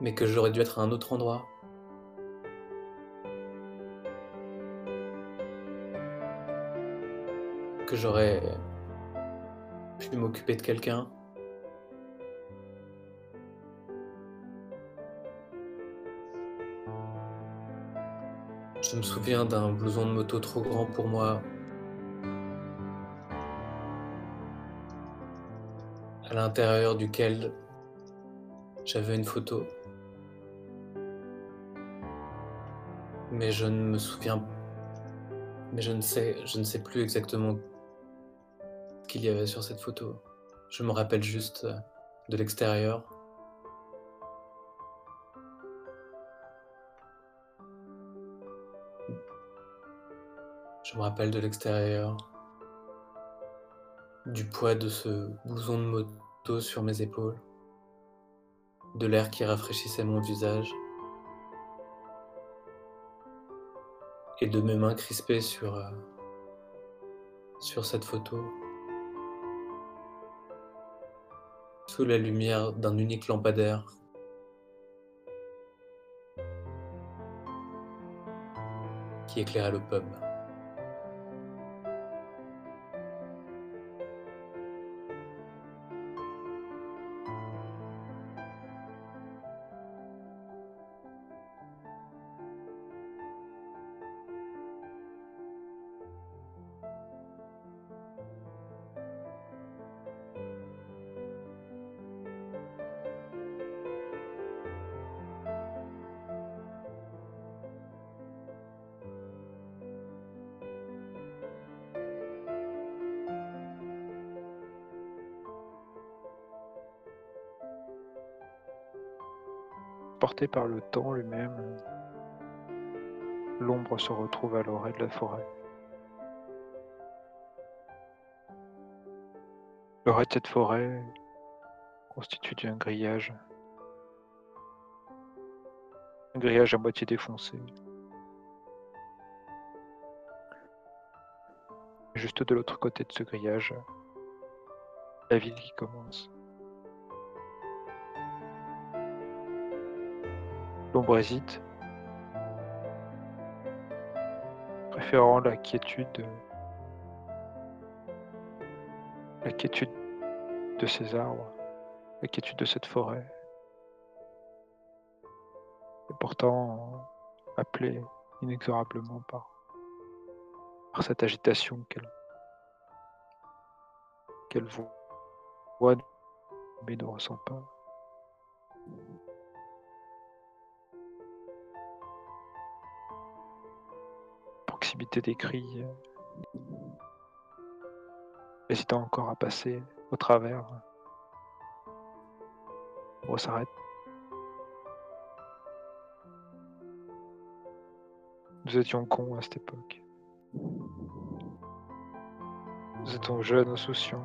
mais que j'aurais dû être à un autre endroit. Que j'aurais pu m'occuper de quelqu'un. Je me souviens d'un blouson de moto trop grand pour moi. À l'intérieur duquel j'avais une photo. Mais je ne me souviens mais je ne sais je ne sais plus exactement ce qu'il y avait sur cette photo. Je me rappelle juste de l'extérieur. Je me rappelle de l'extérieur, du poids de ce blouson de sur mes épaules, de l'air qui rafraîchissait mon visage et de mes mains crispées sur, euh, sur cette photo. Sous la lumière d'un unique lampadaire qui éclairait le pub. Par le temps lui-même, l'ombre se retrouve à l'oreille de la forêt. L'oreille de cette forêt constitue un grillage. Un grillage à moitié défoncé. Juste de l'autre côté de ce grillage, la ville qui commence. L'ombre hésite, préférant la quiétude, la quiétude de ces arbres, la quiétude de cette forêt. Et pourtant appelée inexorablement par, cette agitation qu'elle qu'elle voit mais ne ressent pas. Des cris, hésitant encore à passer au travers. On s'arrête. Nous étions cons à cette époque. Nous étions jeunes, insouciants.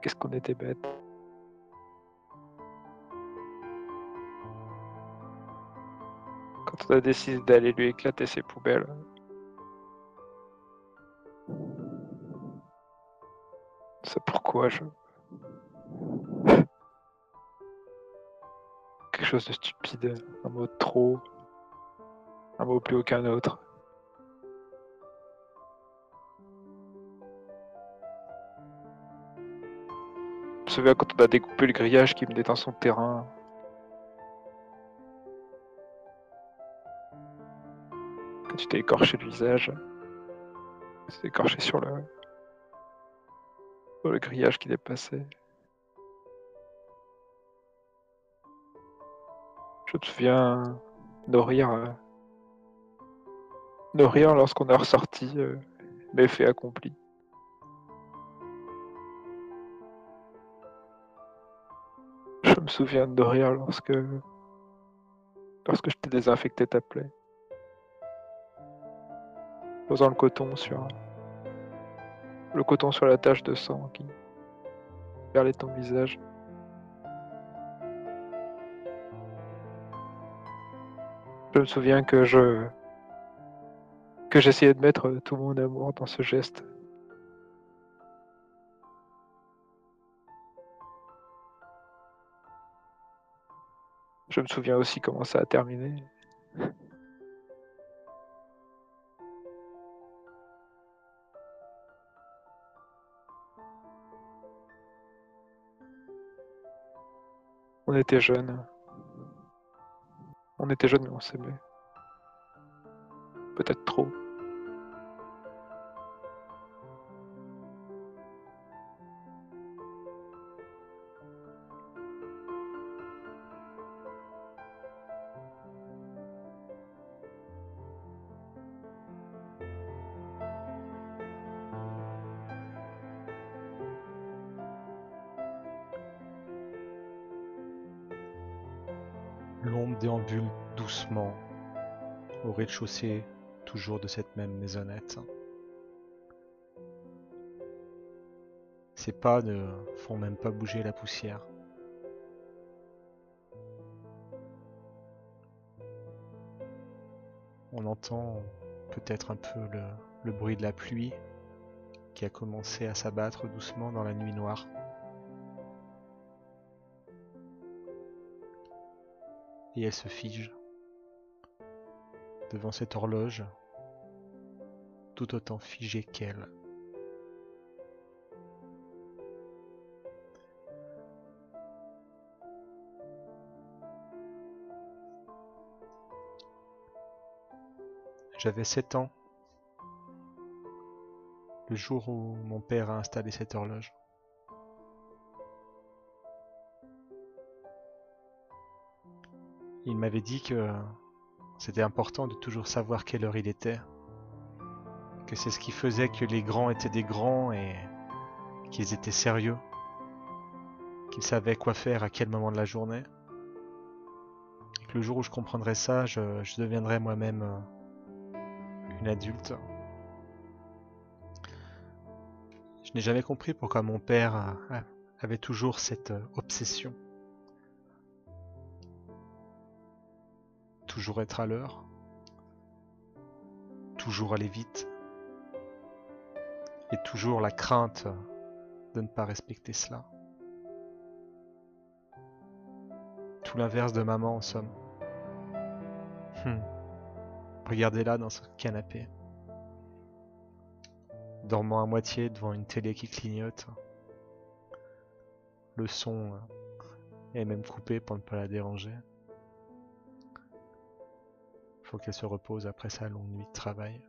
Qu'est-ce qu'on était bêtes? A décidé d'aller lui éclater ses poubelles. C'est pourquoi je. Quelque chose de stupide, un mot de trop, un mot plus aucun autre. Je me souviens quand on a découpé le grillage qui menait dans son terrain? Tu t'es écorché le visage. Tu t'es écorché sur le. sur le grillage qui dépassait. Je me souviens de rire. euh, rire lorsqu'on est ressorti euh, l'effet accompli. Je me souviens de rire lorsque lorsque je t'ai désinfecté ta plaie. Le coton sur le coton sur la tache de sang qui perlait ton visage. Je me souviens que je que j'essayais de mettre tout mon amour dans ce geste. Je me souviens aussi comment ça a terminé. On était jeunes. On était jeunes mais on s'aimait. Peut-être trop. Rez-de-chaussée, toujours de cette même maisonnette. Ses pas ne font même pas bouger la poussière. On entend peut-être un peu le, le bruit de la pluie qui a commencé à s'abattre doucement dans la nuit noire. Et elle se fige devant cette horloge, tout autant figée qu'elle. J'avais 7 ans le jour où mon père a installé cette horloge. Il m'avait dit que c'était important de toujours savoir quelle heure il était, que c'est ce qui faisait que les grands étaient des grands et qu'ils étaient sérieux, qu'ils savaient quoi faire à quel moment de la journée. Et que le jour où je comprendrai ça, je, je deviendrai moi-même euh, une adulte. Je n'ai jamais compris pourquoi mon père euh, avait toujours cette euh, obsession. Toujours être à l'heure. Toujours aller vite. Et toujours la crainte de ne pas respecter cela. Tout l'inverse de maman en somme. Hmm. Regardez-la dans ce canapé dormant à moitié devant une télé qui clignote. Le son est même coupé pour ne pas la déranger. Qu'elle se repose après sa longue nuit de travail.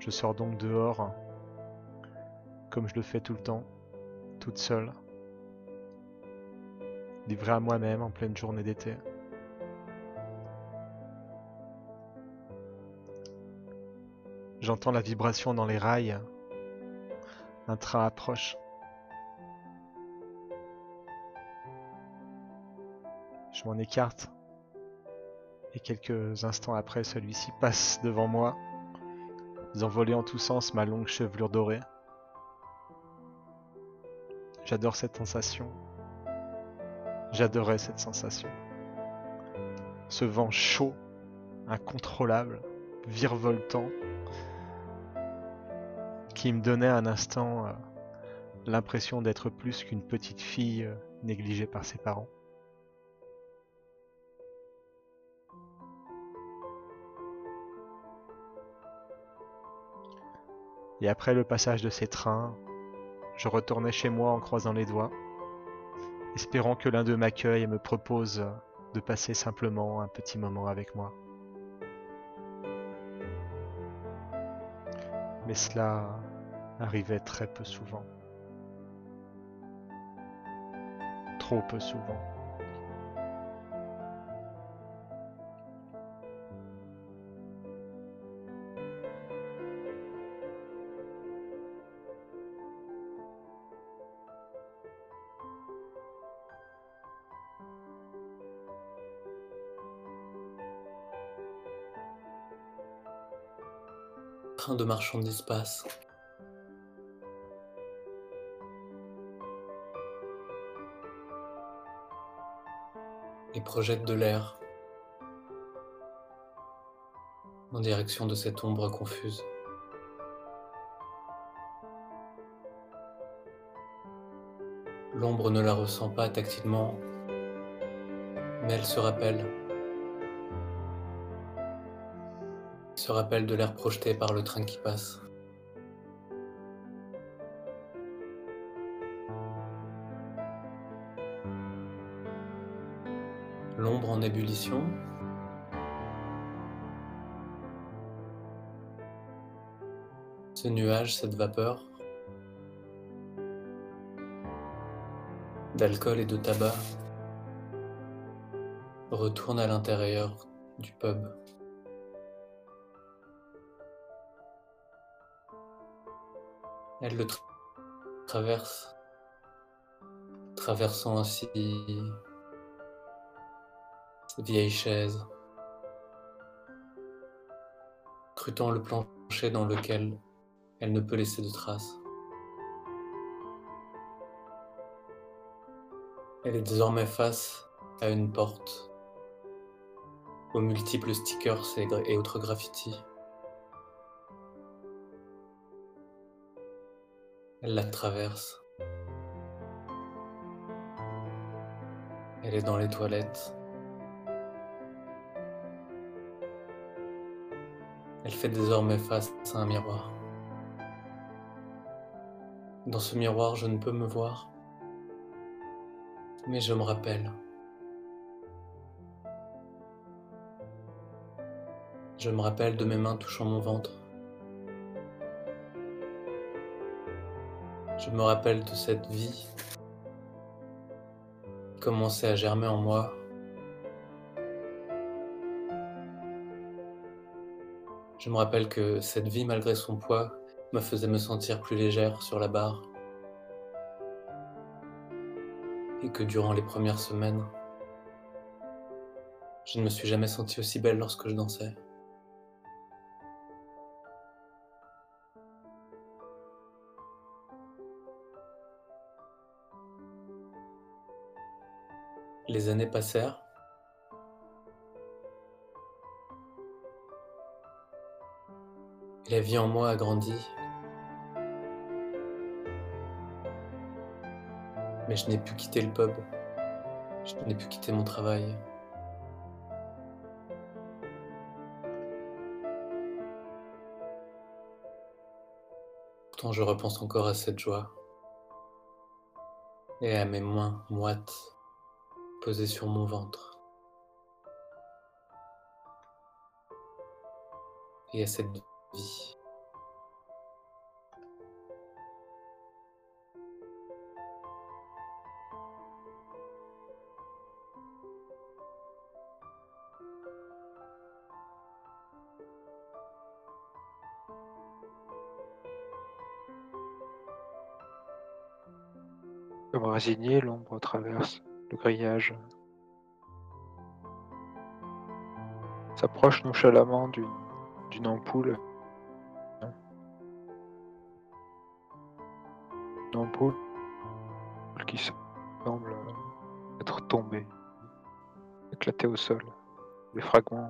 Je sors donc dehors, comme je le fais tout le temps, toute seule, livrée à moi-même en pleine journée d'été. J'entends la vibration dans les rails. Un train approche. Écarte. Et quelques instants après, celui-ci passe devant moi, envolé en tous sens ma longue chevelure dorée. J'adore cette sensation. J'adorais cette sensation. Ce vent chaud, incontrôlable, virevoltant, qui me donnait un instant euh, l'impression d'être plus qu'une petite fille euh, négligée par ses parents. Et après le passage de ces trains, je retournais chez moi en croisant les doigts, espérant que l'un d'eux m'accueille et me propose de passer simplement un petit moment avec moi. Mais cela arrivait très peu souvent. Trop peu souvent. De marchandises passe. et projette de l'air en direction de cette ombre confuse. L'ombre ne la ressent pas tactilement, mais elle se rappelle. Se rappelle de l'air projeté par le train qui passe. l'ombre en ébullition. Ce nuage, cette vapeur d'alcool et de tabac retourne à l'intérieur du pub. Elle le traverse, traversant ainsi vieille chaise, scrutant le plancher dans lequel elle ne peut laisser de traces. Elle est désormais face à une porte aux multiples stickers et autres graffitis. Elle la traverse. Elle est dans les toilettes. Elle fait désormais face à un miroir. Dans ce miroir, je ne peux me voir, mais je me rappelle. Je me rappelle de mes mains touchant mon ventre. Je me rappelle de cette vie qui commençait à germer en moi. Je me rappelle que cette vie, malgré son poids, me faisait me sentir plus légère sur la barre. Et que durant les premières semaines, je ne me suis jamais sentie aussi belle lorsque je dansais. Les années passèrent. La vie en moi a grandi. Mais je n'ai pu quitter le pub. Je n'ai pu quitter mon travail. Pourtant, je repense encore à cette joie et à mes mains moites posé sur mon ventre. Et à cette vie. Comme résigné, l'ombre traverse grillage s'approche nonchalamment d'une ampoule. Une ampoule qui semble être tombée, éclatée au sol. Les fragments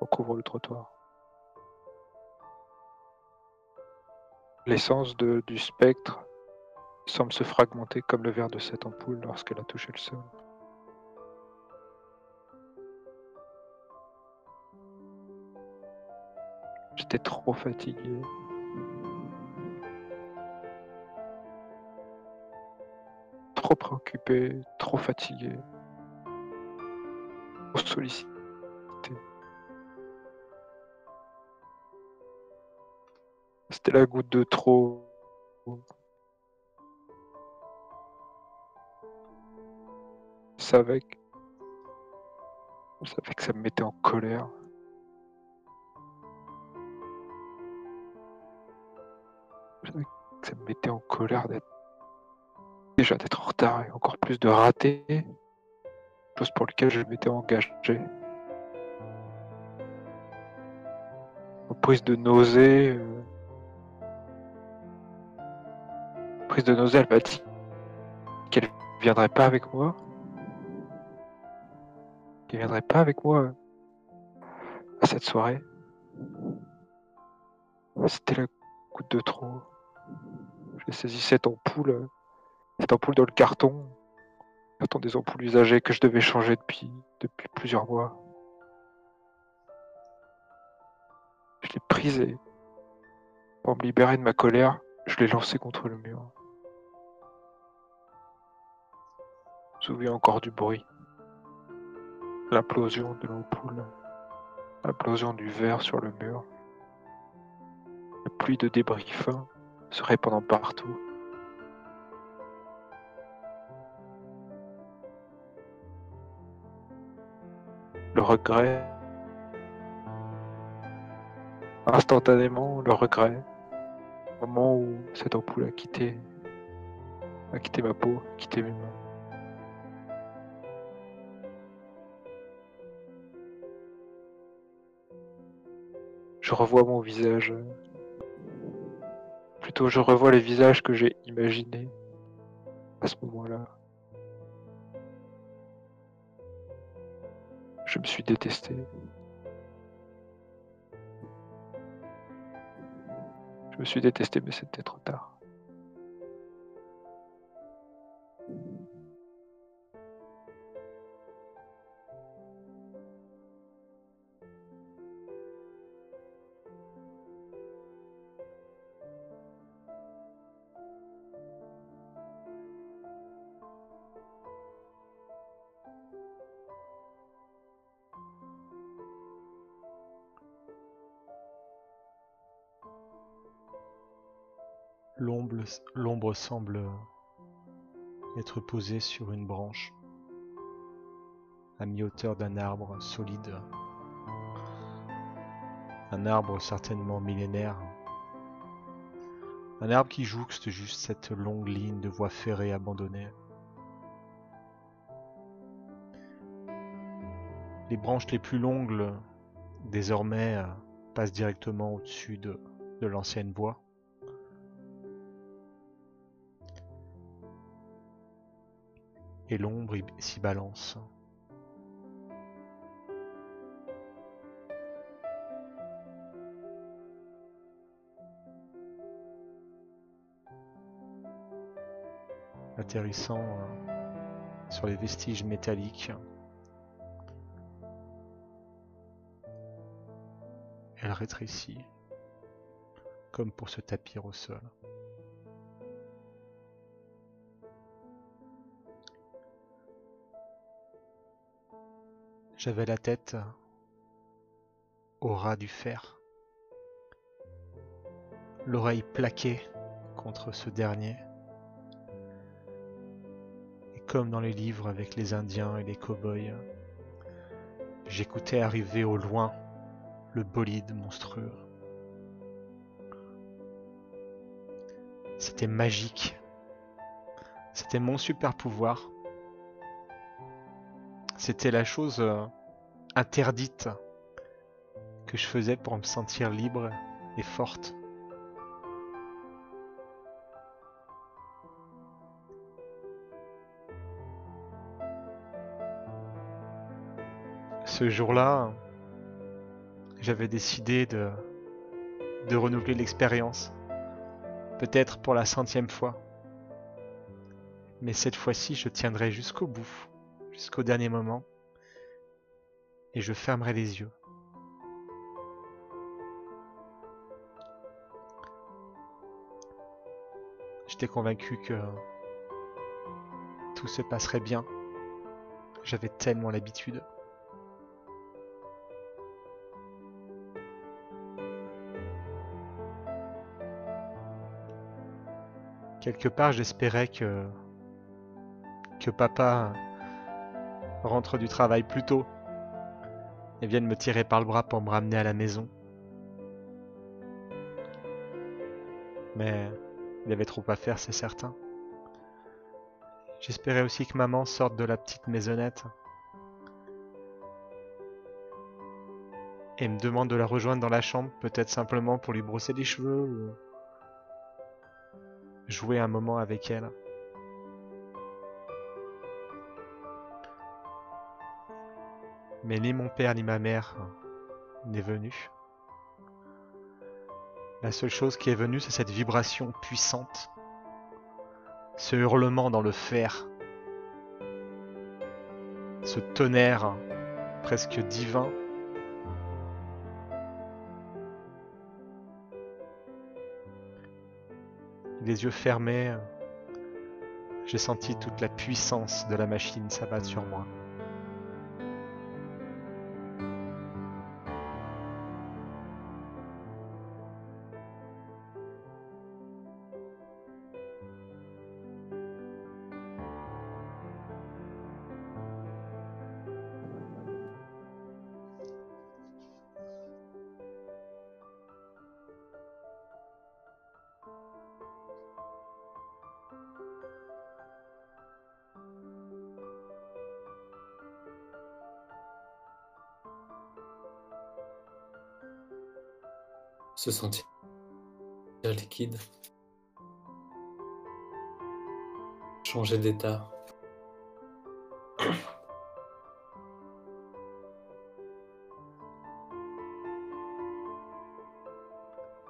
recouvrent le trottoir. L'essence du spectre semble se fragmenter comme le verre de cette ampoule lorsqu'elle a touché le sol. J'étais trop fatigué. Trop préoccupé, trop fatigué. Trop sollicité. C'était la goutte de trop. Je savais que... Je savais que ça me mettait en colère. ça me mettait en colère d'être déjà d'être en retard et encore plus de rater, chose pour laquelle je m'étais engagé. prise de nausée. Euh, prise de nausée, elle m'a dit qu'elle viendrait pas avec moi. Qu'elle viendrait pas avec moi à cette soirée. C'était la goutte de trop. J'ai saisi cette ampoule, cette ampoule dans le carton, carton des ampoules usagées que je devais changer depuis, depuis plusieurs mois. Je l'ai prise et, pour me libérer de ma colère, je l'ai lancée contre le mur. Je me souviens encore du bruit. L'implosion de l'ampoule. L'implosion du verre sur le mur. La pluie de débris fins se répandant partout. Le regret, instantanément le regret, au moment où cette ampoule a quitté, a quitté ma peau, a quitté mes mains. je revois mon visage. Plutôt, je revois les visages que j'ai imaginés à ce moment-là. Je me suis détesté. Je me suis détesté, mais c'était trop tard. L'ombre semble être posée sur une branche à mi-hauteur d'un arbre solide. Un arbre certainement millénaire. Un arbre qui jouxte juste cette longue ligne de voies ferrées abandonnées. Les branches les plus longues, désormais, euh, passent directement au-dessus de, de l'ancienne voie. Et l'ombre s'y balance. Atterrissant euh, sur les vestiges métalliques. Elle rétrécit, comme pour se tapir au sol. J'avais la tête au ras du fer, l'oreille plaquée contre ce dernier. Et comme dans les livres avec les Indiens et les cow-boys, j'écoutais arriver au loin le bolide monstrueux. C'était magique. C'était mon super pouvoir. C'était la chose euh, interdite que je faisais pour me sentir libre et forte. Ce jour-là, j'avais décidé de, renouveler l'expérience. Peut-être pour la centième fois. Mais cette fois-ci, je tiendrai jusqu'au bout, jusqu'au dernier moment. Et je fermerai les yeux. J'étais convaincu que tout se passerait bien. J'avais tellement l'habitude. Quelque part, j'espérais que que papa rentre du travail plus tôt et vienne me tirer par le bras pour me ramener à la maison. Mais il avait trop à faire, c'est certain. J'espérais aussi que maman sorte de la petite maisonnette et me demande de la rejoindre dans la chambre, peut-être simplement pour lui brosser les cheveux ou jouer un moment avec elle. Mais ni mon père ni ma mère n'est venu. La seule chose qui est venue, c'est cette vibration puissante. Ce hurlement dans le fer. Ce tonnerre presque divin. Les yeux fermés, j'ai senti toute la puissance de la machine s'abattre sur moi. Se sentir liquide. Changer d'état. <clears throat>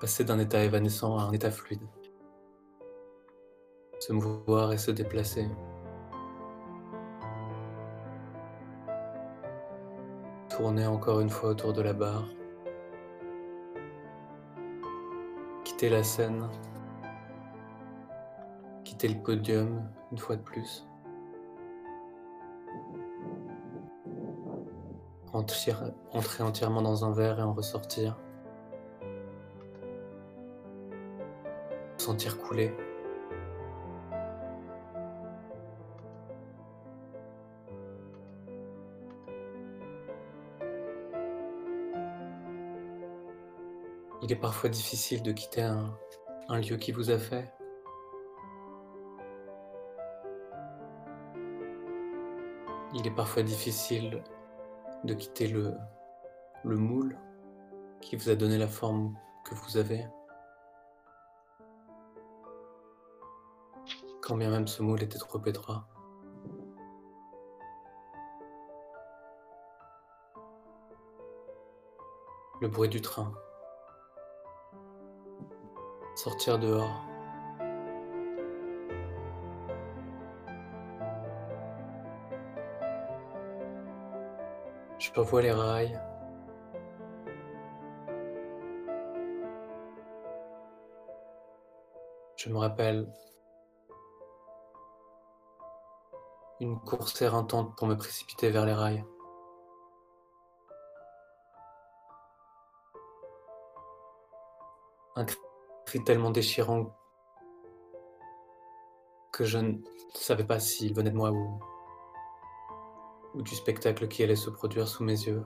Passer d'un état évanescent à un état fluide. Se mouvoir et se déplacer. Tourner encore une fois autour de la barre. Quitter la scène. Quitter le podium une fois de plus. Entrer, entièrement dans un verre et en ressortir. Sentir couler. Il est parfois difficile de quitter un, lieu qui vous a fait. Il est parfois difficile de quitter le, le moule qui vous a donné la forme que vous avez. Quand bien même ce moule était trop étroit. Le bruit du train. Sortir dehors. Je revois les rails. Je me rappelle une course éreintante pour me précipiter vers les rails. Tellement déchirant que je ne savais pas s'il venait de moi ou ou du spectacle qui allait se produire sous mes yeux.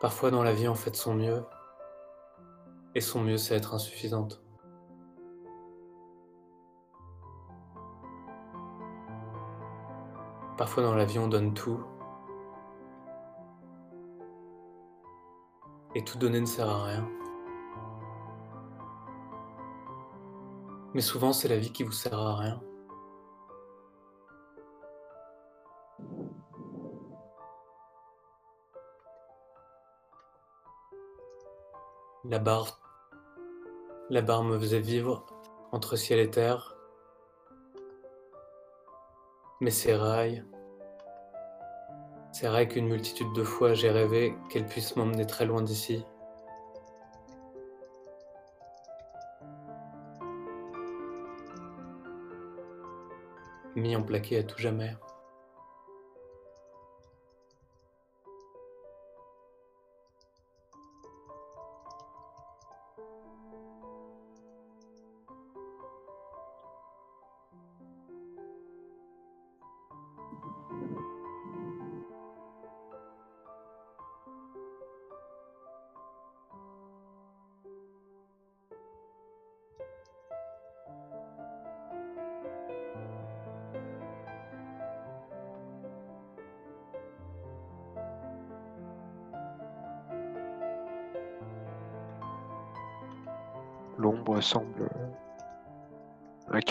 Parfois dans la vie on fait de son mieux, et son mieux c'est être insuffisante. Parfois dans la vie on donne tout, et tout donner ne sert à rien. Mais souvent, c'est la vie qui vous sert à rien. La barre, la barre me faisait vivre entre ciel et terre. Mais ces rails, ces rails qu'une multitude de fois j'ai rêvé qu'elles puissent m'emmener très loin d'ici. mis en plaqué à tout jamais.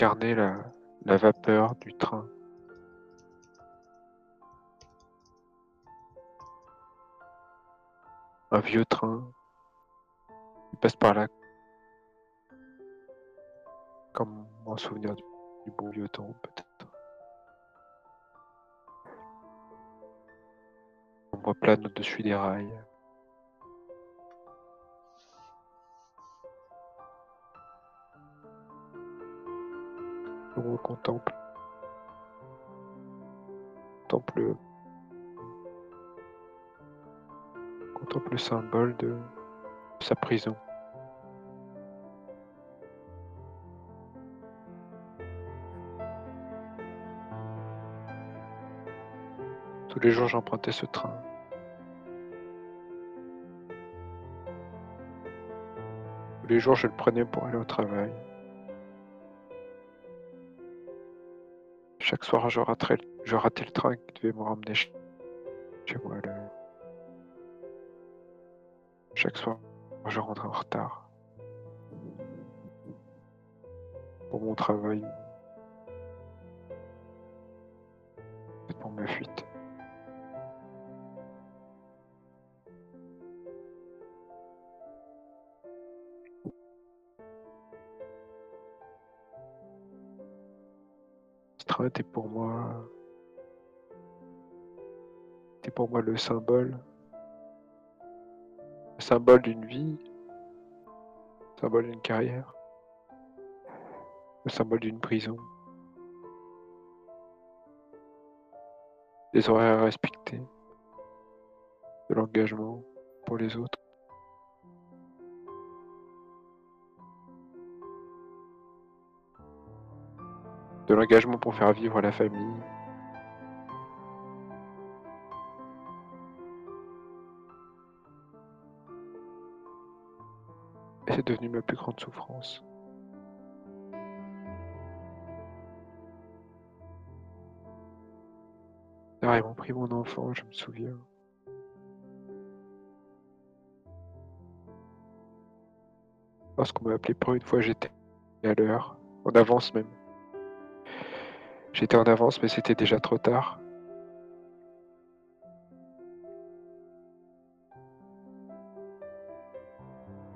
Incarner la, vapeur du train. Un vieux train qui passe par là comme un souvenir du, bon vieux temps peut-être. L'ombre plane au-dessus des rails. On contemple, contemple, contemple le symbole de sa prison. Tous les jours, j'empruntais ce train. Tous les jours, je le prenais pour aller au travail. Chaque soir, je ratais, le train qui devait me ramener chez chez moi. le- Chaque soir, je rentrais en retard. Pour mon travail. Train était pour moi. Était pour moi le symbole. Le symbole d'une vie. Le symbole d'une carrière. Le symbole d'une prison. Des horaires à respecter. De l'engagement pour les autres. L'engagement pour faire vivre la famille. Et c'est devenu ma plus grande souffrance. Ah, ils m'ont pris mon enfant, je me souviens. Lorsqu'on m'a appelé pour une fois, j'étais à l'heure, en avance même. J'étais en avance, mais c'était déjà trop tard.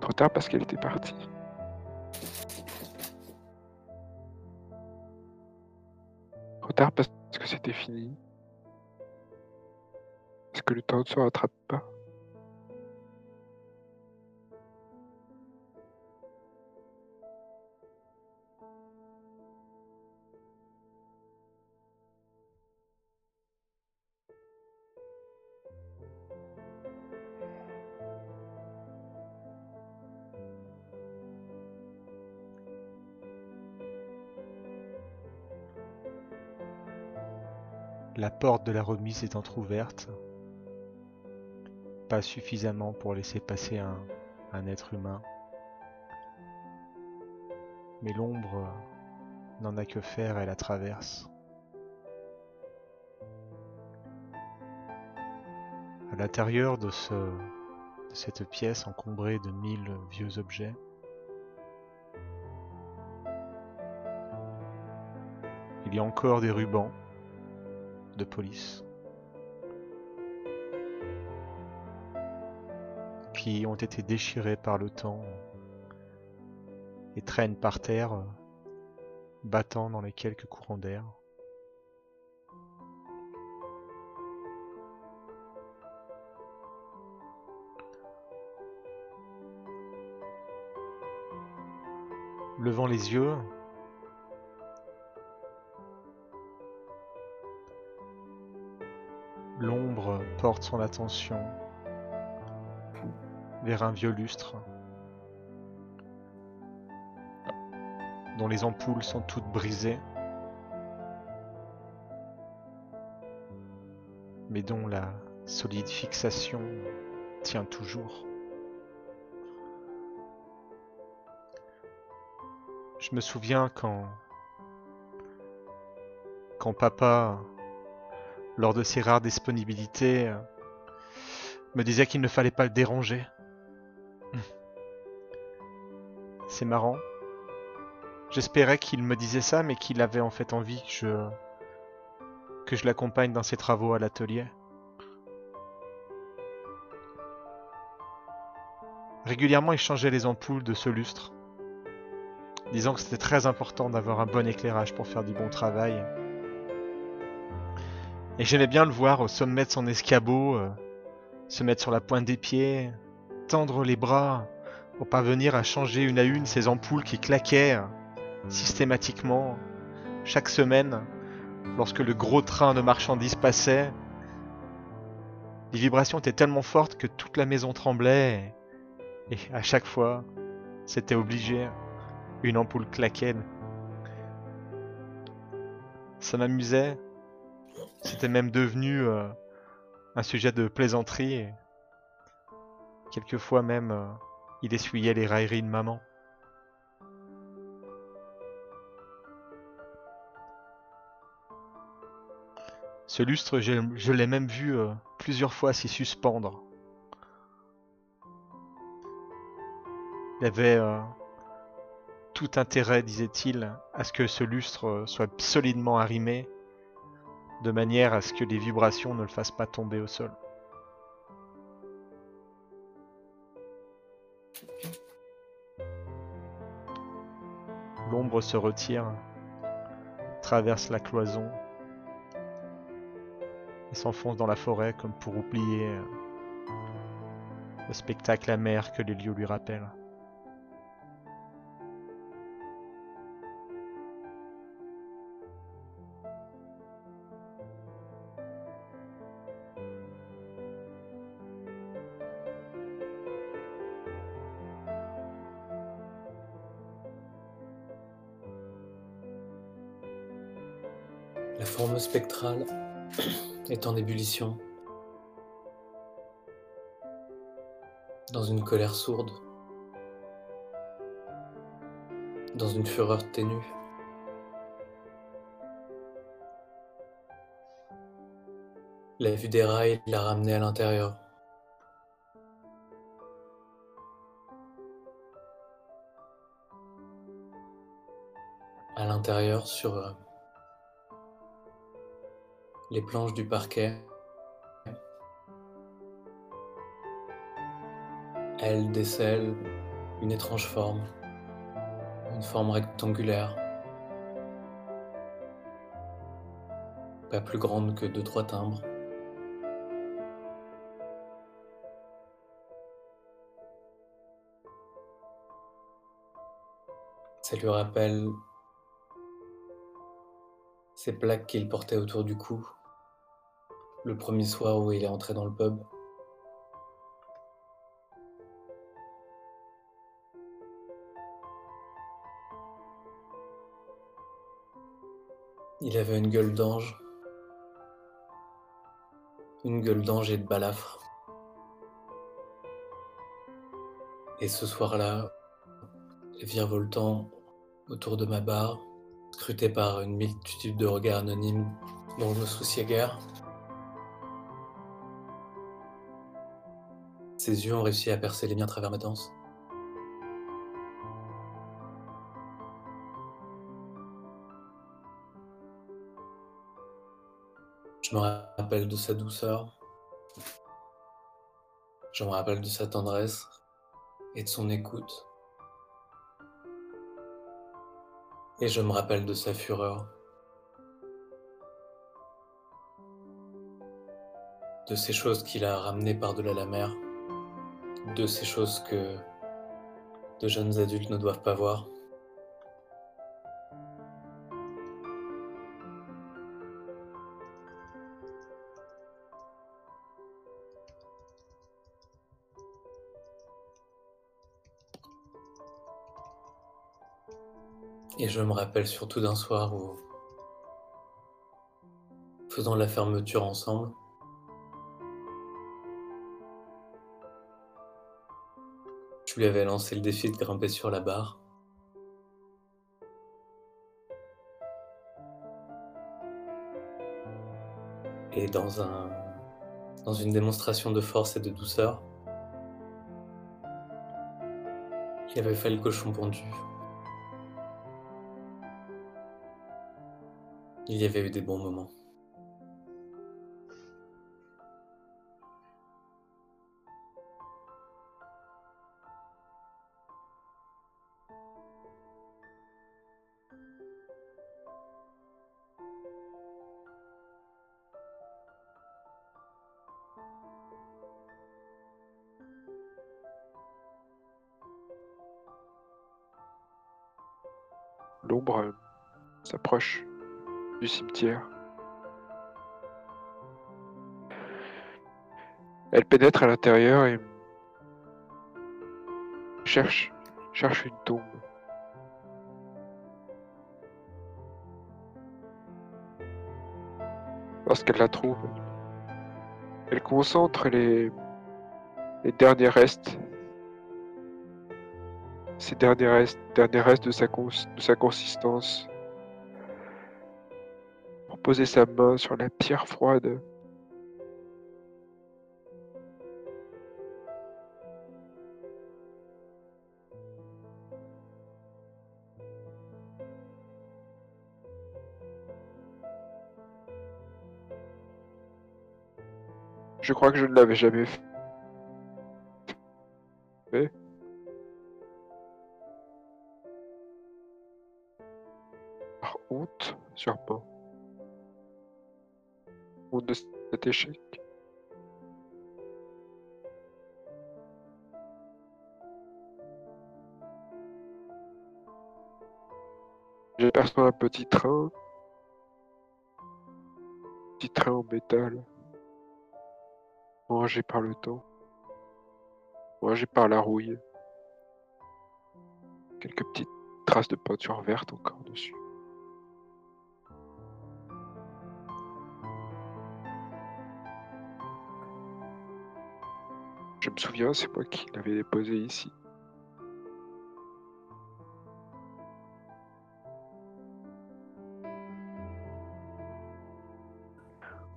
Trop tard parce qu'elle était partie. Trop tard parce que c'était fini. Parce que le temps ne se rattrape pas. Porte de la remise est entr'ouverte, pas suffisamment pour laisser passer un, être humain. Mais l'ombre n'en a que faire, elle la traverse. À l'intérieur de cette pièce encombrée de mille vieux objets, il y a encore des rubans de police qui ont été déchirés par le temps et traînent par terre, battant dans les quelques courants d'air. Levant les yeux, L'ombre porte son attention vers un vieux lustre dont les ampoules sont toutes brisées, mais dont la solide fixation tient toujours. Je me souviens quand quand papa lors de ses rares disponibilités, euh, me disait qu'il ne fallait pas le déranger. C'est marrant. J'espérais qu'il me disait ça, mais qu'il avait en fait envie que je, que je l'accompagne dans ses travaux à l'atelier. Régulièrement, il changeait les ampoules de ce lustre, disant que c'était très important d'avoir un bon éclairage pour faire du bon travail. Et j'aimais bien le voir au sommet de son escabeau, euh, se mettre sur la pointe des pieds, tendre les bras pour parvenir à changer une à une ces ampoules qui claquaient systématiquement chaque semaine lorsque le gros train de marchandises passait. Les vibrations étaient tellement fortes que toute la maison tremblait et à chaque fois, c'était obligé. Une ampoule claquait. Ça m'amusait c'était même devenu euh, un sujet de plaisanterie. quelquefois même, euh, il essuyait les railleries de maman. Ce lustre, je, l'ai même vu euh, plusieurs fois s'y suspendre. Il avait tout intérêt, disait-il, à ce que ce lustre soit solidement arrimé de manière à ce que les vibrations ne le fassent pas tomber au sol. L'ombre se retire, traverse la cloison et s'enfonce dans la forêt comme pour oublier euh, le spectacle amer que les lieux lui rappellent. Forme spectrale <clears throat> est en ébullition, dans une colère sourde, dans une fureur ténue. La vue des rails l'a ramené à l'intérieur. À l'intérieur, sur euh, les planches du parquet, elle décèle une étrange forme, une forme rectangulaire, pas plus grande que deux trois timbres. Ça lui rappelle ces plaques qu'il portait autour du cou le premier soir où il est entré dans le pub. Il avait une gueule d'ange, une gueule d'ange et de balafre. Et ce soir-là, virevoltant autour de ma barre, scruté par une multitude de regards anonymes dont je me souciais guère. Ses yeux ont réussi à percer les miens à travers ma danse. Je me rappelle de sa douceur. Je me rappelle de sa tendresse et de son écoute. Et je me rappelle de sa fureur. De ces choses qu'il a ramenées par-delà la mer. De ces choses que de jeunes adultes ne doivent pas voir. Et je me rappelle surtout d'un soir où, faisant la fermeture ensemble, je lui avais lancé le défi de grimper sur la barre. Et dans, dans une démonstration de force et de douceur, il avait fait le cochon pendu. Il y avait eu des bons moments. S'approche du cimetière. Elle pénètre à l'intérieur et cherche, cherche une tombe. Lorsqu'elle la trouve, elle concentre les, derniers restes, ces derniers restes, derniers restes de sa, consistance poser sa main sur la pierre froide. Je crois que je ne l'avais jamais fait. par honte, sûrement. De cet échec. J'aperçois un petit train. Petit train en métal. Rangé par le temps. Rangé par la rouille. Quelques petites traces de peinture verte encore dessus. Je me souviens, c'est moi qui l'avais déposé ici.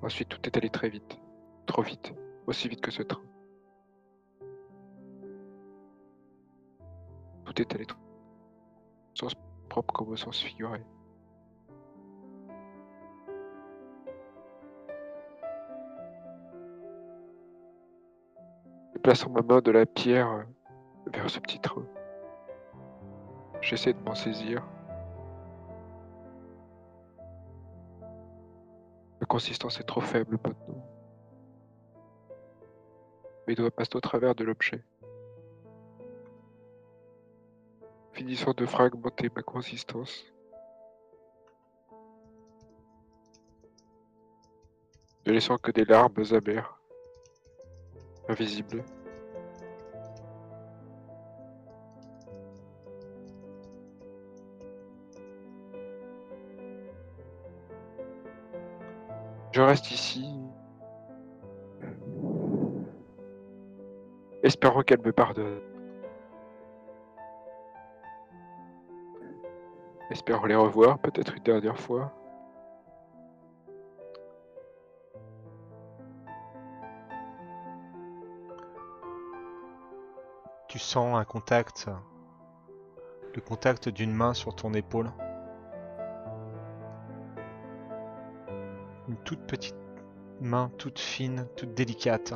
Ensuite, tout est allé très vite. Trop vite. Aussi vite que ce train. Tout est allé trop au sens propre comme au sens figuré. Plaçant ma main de la pierre vers ce petit train. J'essaie de m'en saisir. La consistance est trop faible maintenant. Mes doigts passent au travers de l'objet. Finissant de fragmenter ma consistance. Ne laissant que des larmes amères, invisibles. Je reste ici, espérant qu'elle me pardonne. Espérant les revoir peut-être une dernière fois. Tu sens un contact, le contact d'une main sur ton épaule? Toute petite main, toute fine, toute délicate.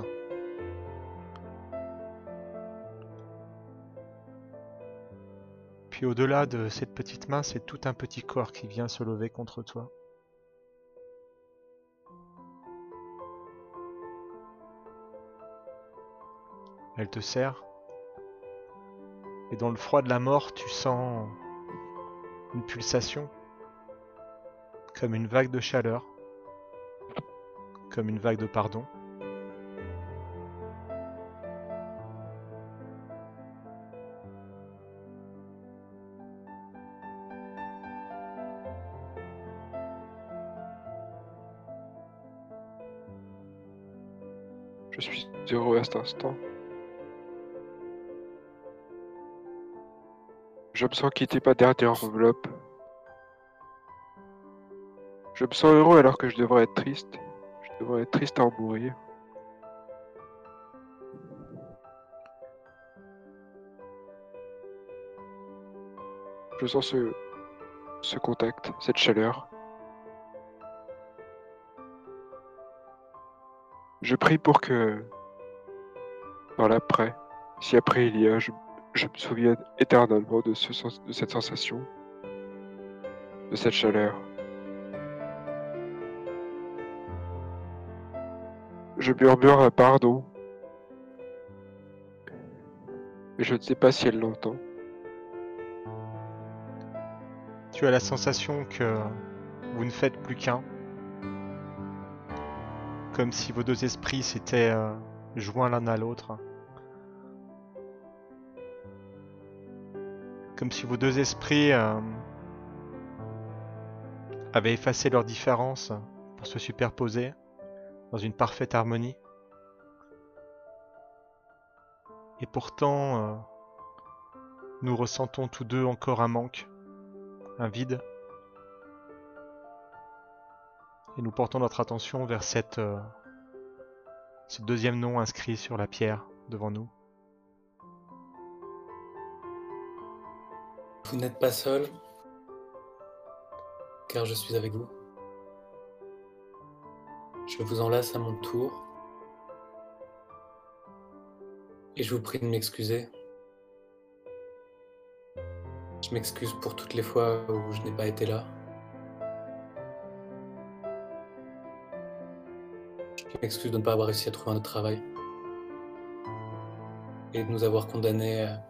Puis au-delà de cette petite main, c'est tout un petit corps qui vient se lever contre toi. Elle te serre. Et dans le froid de la mort, tu sens une pulsation, comme une vague de chaleur, comme une vague de pardon. Je suis heureux à cet instant. Je me sens quitter ma dernière enveloppe. Je me sens heureux alors que je devrais être triste. Être triste à en mourir. Je sens ce, contact, cette chaleur. Je prie pour que, dans l'après, si après il y a, je, je me souvienne éternellement de, ce, de cette sensation, de cette chaleur. Je murmure un pardon, mais je ne sais pas si elle l'entend. Tu as la sensation que vous ne faites plus qu'un. Comme si vos deux esprits s'étaient euh, joints l'un à l'autre. Comme si vos deux esprits euh, avaient effacé leurs différences pour se superposer dans une parfaite harmonie. Et pourtant, euh, nous ressentons tous deux encore un manque un vide. Et nous portons notre attention vers cette, euh, ce deuxième nom inscrit sur la pierre devant nous. Vous n'êtes pas seul, car je suis avec vous. Je vous enlace à mon tour et je vous prie de m'excuser. Je m'excuse pour toutes les fois où je n'ai pas été là. Je m'excuse de ne pas avoir réussi à trouver un autre travail et de nous avoir condamnés à,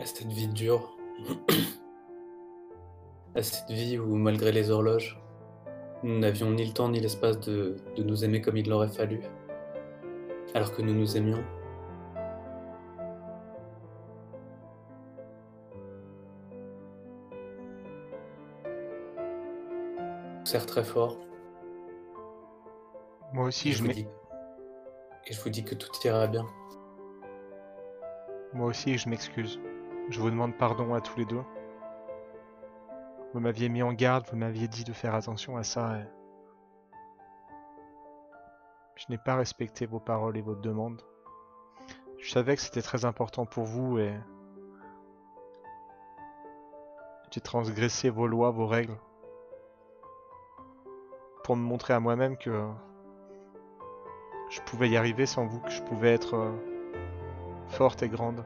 à cette vie dure. <clears throat> à cette vie où, malgré les horloges, nous n'avions ni le temps ni l'espace de, de nous aimer comme il l'aurait fallu, alors que nous nous aimions. serre très fort. Moi aussi, Et je vous m'ex- dis- Et je vous dis que tout ira bien. moi aussi, je m'excuse. Je vous demande pardon à tous les deux. Vous m'aviez mis en garde, vous m'aviez dit de faire attention à ça. et Je n'ai pas respecté vos paroles et vos demandes. Je savais que c'était très important pour vous et j'ai transgressé vos lois, vos règles pour me montrer à moi-même que je pouvais y arriver sans vous, que je pouvais être euh, forte et grande.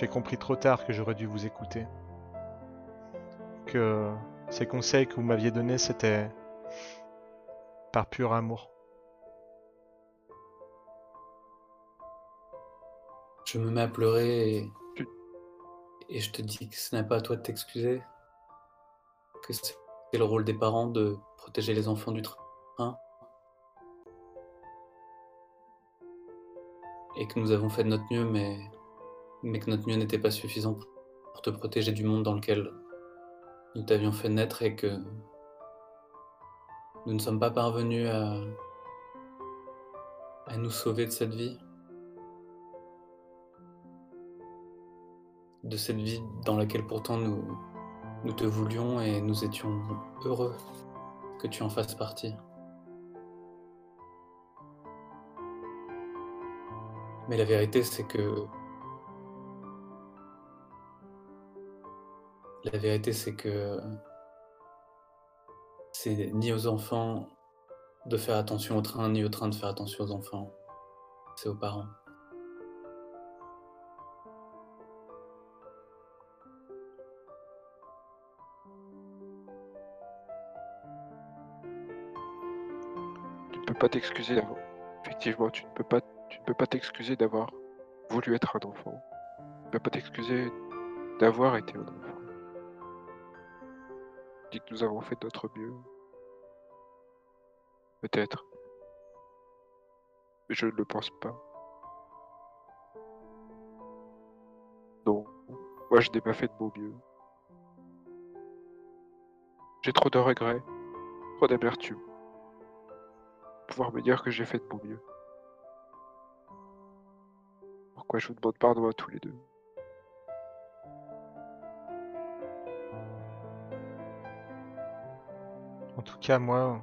J'ai compris trop tard que j'aurais dû vous écouter. Que ces conseils que vous m'aviez donnés, c'était par pur amour. Je me mets à pleurer et, et je te dis que ce n'est pas à toi de t'excuser, que c'est le rôle des parents de protéger les enfants du train, et que nous avons fait de notre mieux, mais, mais que notre mieux n'était pas suffisant pour te protéger du monde dans lequel nous t'avions fait naître et que nous ne sommes pas parvenus à, nous sauver de cette vie. de cette vie dans laquelle pourtant nous, nous te voulions et nous étions heureux que tu en fasses partie. Mais la vérité, c'est que... La vérité, c'est que... C'est ni aux enfants de faire attention au train, ni au train de faire attention aux enfants. C'est aux parents. Tu ne peux pas t'excuser. Effectivement, tu ne peux pas, tu ne peux pas t'excuser d'avoir voulu être un enfant. Tu ne peux pas t'excuser d'avoir été un enfant. Dis que nous avons fait notre mieux. Peut-être. Mais je ne le pense pas. Non. Moi, je n'ai pas fait de mon mieux. J'ai trop de regrets, trop d'amertume pouvoir me dire que j'ai fait de mon mieux. Pourquoi je vous demande pardon à tous les deux? En tout cas, moi,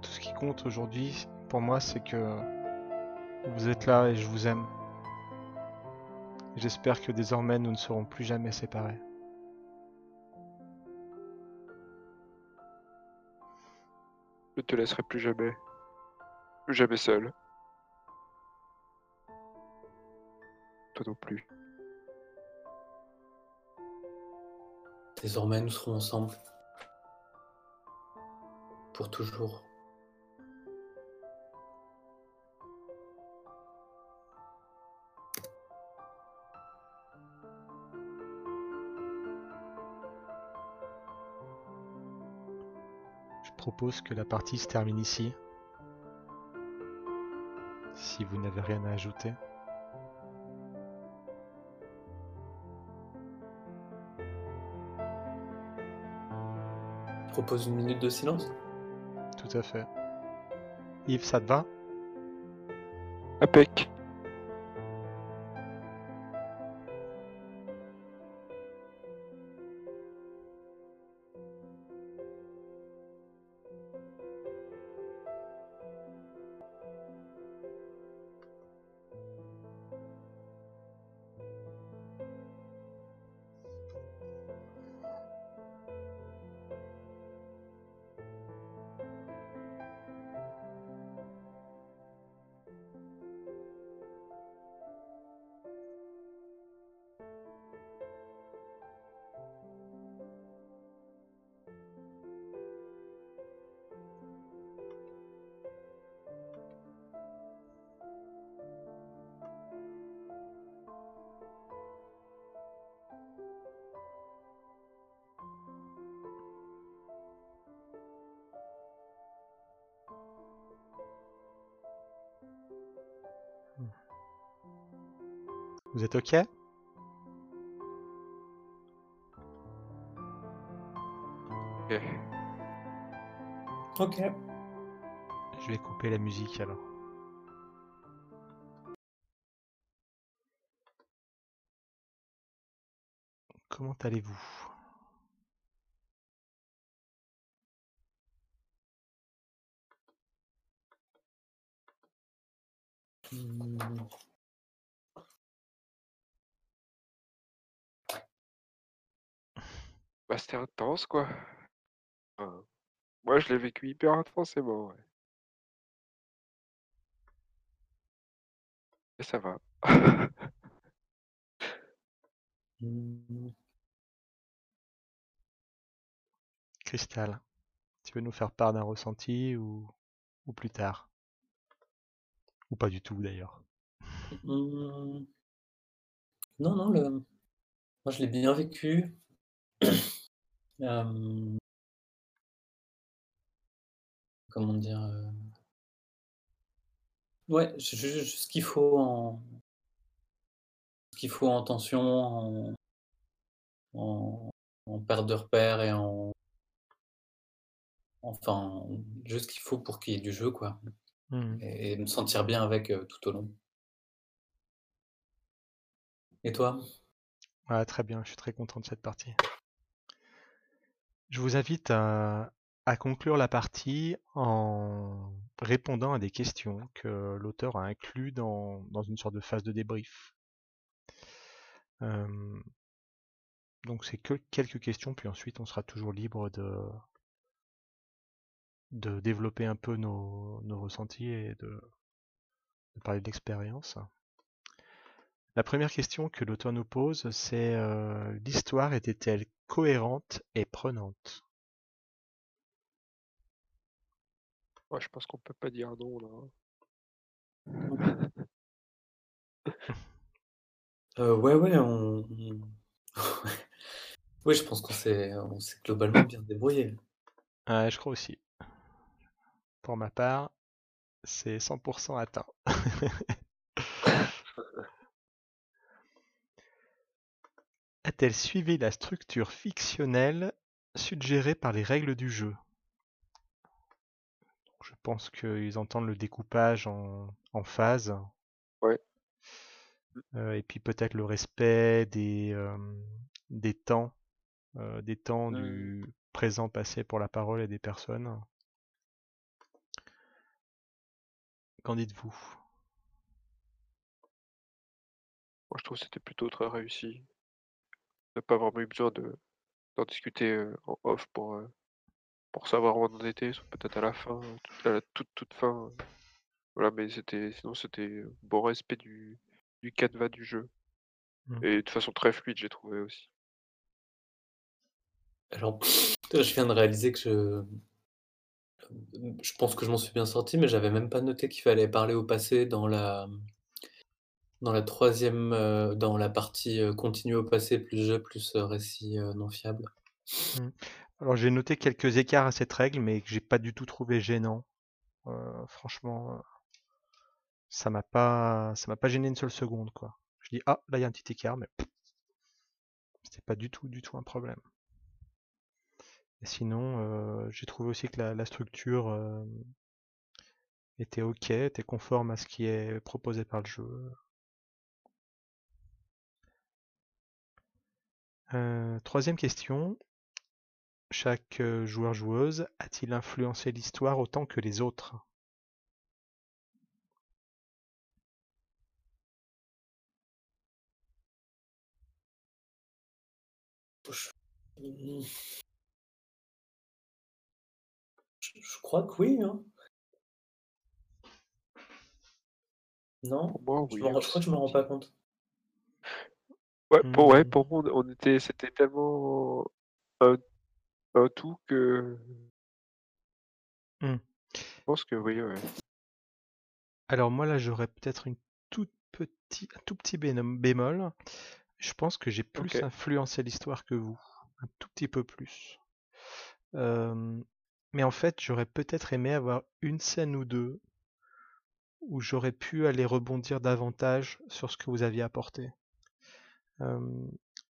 tout ce qui compte aujourd'hui, pour moi, c'est que vous êtes là et je vous aime. J'espère que désormais nous ne serons plus jamais séparés. Je ne te laisserai plus jamais. Plus jamais seul. Toi non plus. Désormais, nous serons ensemble. Pour toujours. Je propose que la partie se termine ici. Si vous n'avez rien à ajouter. Propose une minute de silence. À fait. Yves, ça te va? Impec. Êtes ok? Ok. Ok. Je vais couper la musique alors. Comment allez-vous? Hmm. Bah, c'était intense, quoi. Enfin, moi, je l'ai vécu hyper intensément, ouais. Et ça va. Hmm. Cristal, tu veux nous faire part d'un ressenti ou, ou plus tard? Ou pas du tout d'ailleurs Hmm. Non, non, le... moi je l'ai bien vécu. Euh, Comment dire euh, Ouais, juste ce qu'il faut en ce qu'il faut en tension, en... en en perte de repère et en enfin juste ce qu'il faut pour qu'il y ait du jeu quoi. Hmm. Et, et me sentir bien avec euh, tout au long. Et toi? Ouais, très bien, je suis très content de cette partie. Je vous invite à, conclure la partie en répondant à des questions que l'auteur a inclus dans, une sorte de phase de débrief. Euh, donc c'est que quelques questions, puis ensuite on sera toujours libre de, développer un peu nos, ressentis et de, de parler de l'expérience. La première question que l'auteur nous pose, c'est euh, l'histoire était-elle cohérente et prenante Ouais, je pense qu'on peut pas dire non, là. <laughs> Euh, ouais, ouais, on... on- <laughs> Oui, je pense qu'on s'est on s'est globalement bien débrouillé. Ouais, je crois aussi. Pour ma part, c'est 100% atteint. <laughs> A-t-elle suivi la structure fictionnelle suggérée par les règles du jeu? Je pense qu'ils entendent le découpage en, en phases. Ouais. Euh, et puis peut-être le respect des, euh, des temps, euh, des temps Hmm. du présent, passé pour la parole et des personnes. Qu'en dites-vous? Moi, je trouve que c'était plutôt très réussi. N'a pas vraiment eu besoin de d'en discuter euh, en off pour, euh, pour savoir où on en était, peut-être à la fin, à la toute toute fin. euh. Voilà, mais c'était sinon c'était bon respect du, du canevas du jeu. Mm. Et de façon très fluide, j'ai trouvé aussi. Alors, je viens de réaliser que je... Je pense que je m'en suis bien sorti, mais j'avais même pas noté qu'il fallait parler au passé dans la... Dans la troisième... euh, Dans la partie euh, continue au passé, plus jeu, plus euh, récit euh, non fiable. Alors j'ai noté quelques écarts à cette règle, mais que j'ai pas du tout trouvé gênant. Euh, franchement, ça m'a pas, ça m'a pas gêné une seule seconde, quoi. Je dis ah là il y a un petit écart, mais c'était pas du tout, du tout un problème. Et sinon, j'ai trouvé aussi que la, structure était ok, était conforme à ce qui est proposé par le jeu. Euh, troisième question. Chaque euh, joueur-joueuse a-t-il influencé l'histoire autant que les autres? Je, je crois que oui, hein. Non? Je, me je crois que je me rends pas compte. Ouais, pour, ouais, pour moi, on était, c'était tellement un, un tout que Hmm. je pense que oui, ouais. Alors moi là j'aurais peut-être une toute petit, un tout petit bénom- bémol. Je pense que j'ai plus influencé l'histoire que vous, un tout petit peu plus. Euh, mais en fait j'aurais peut-être aimé avoir une scène ou deux où j'aurais pu aller rebondir davantage sur ce que vous aviez apporté.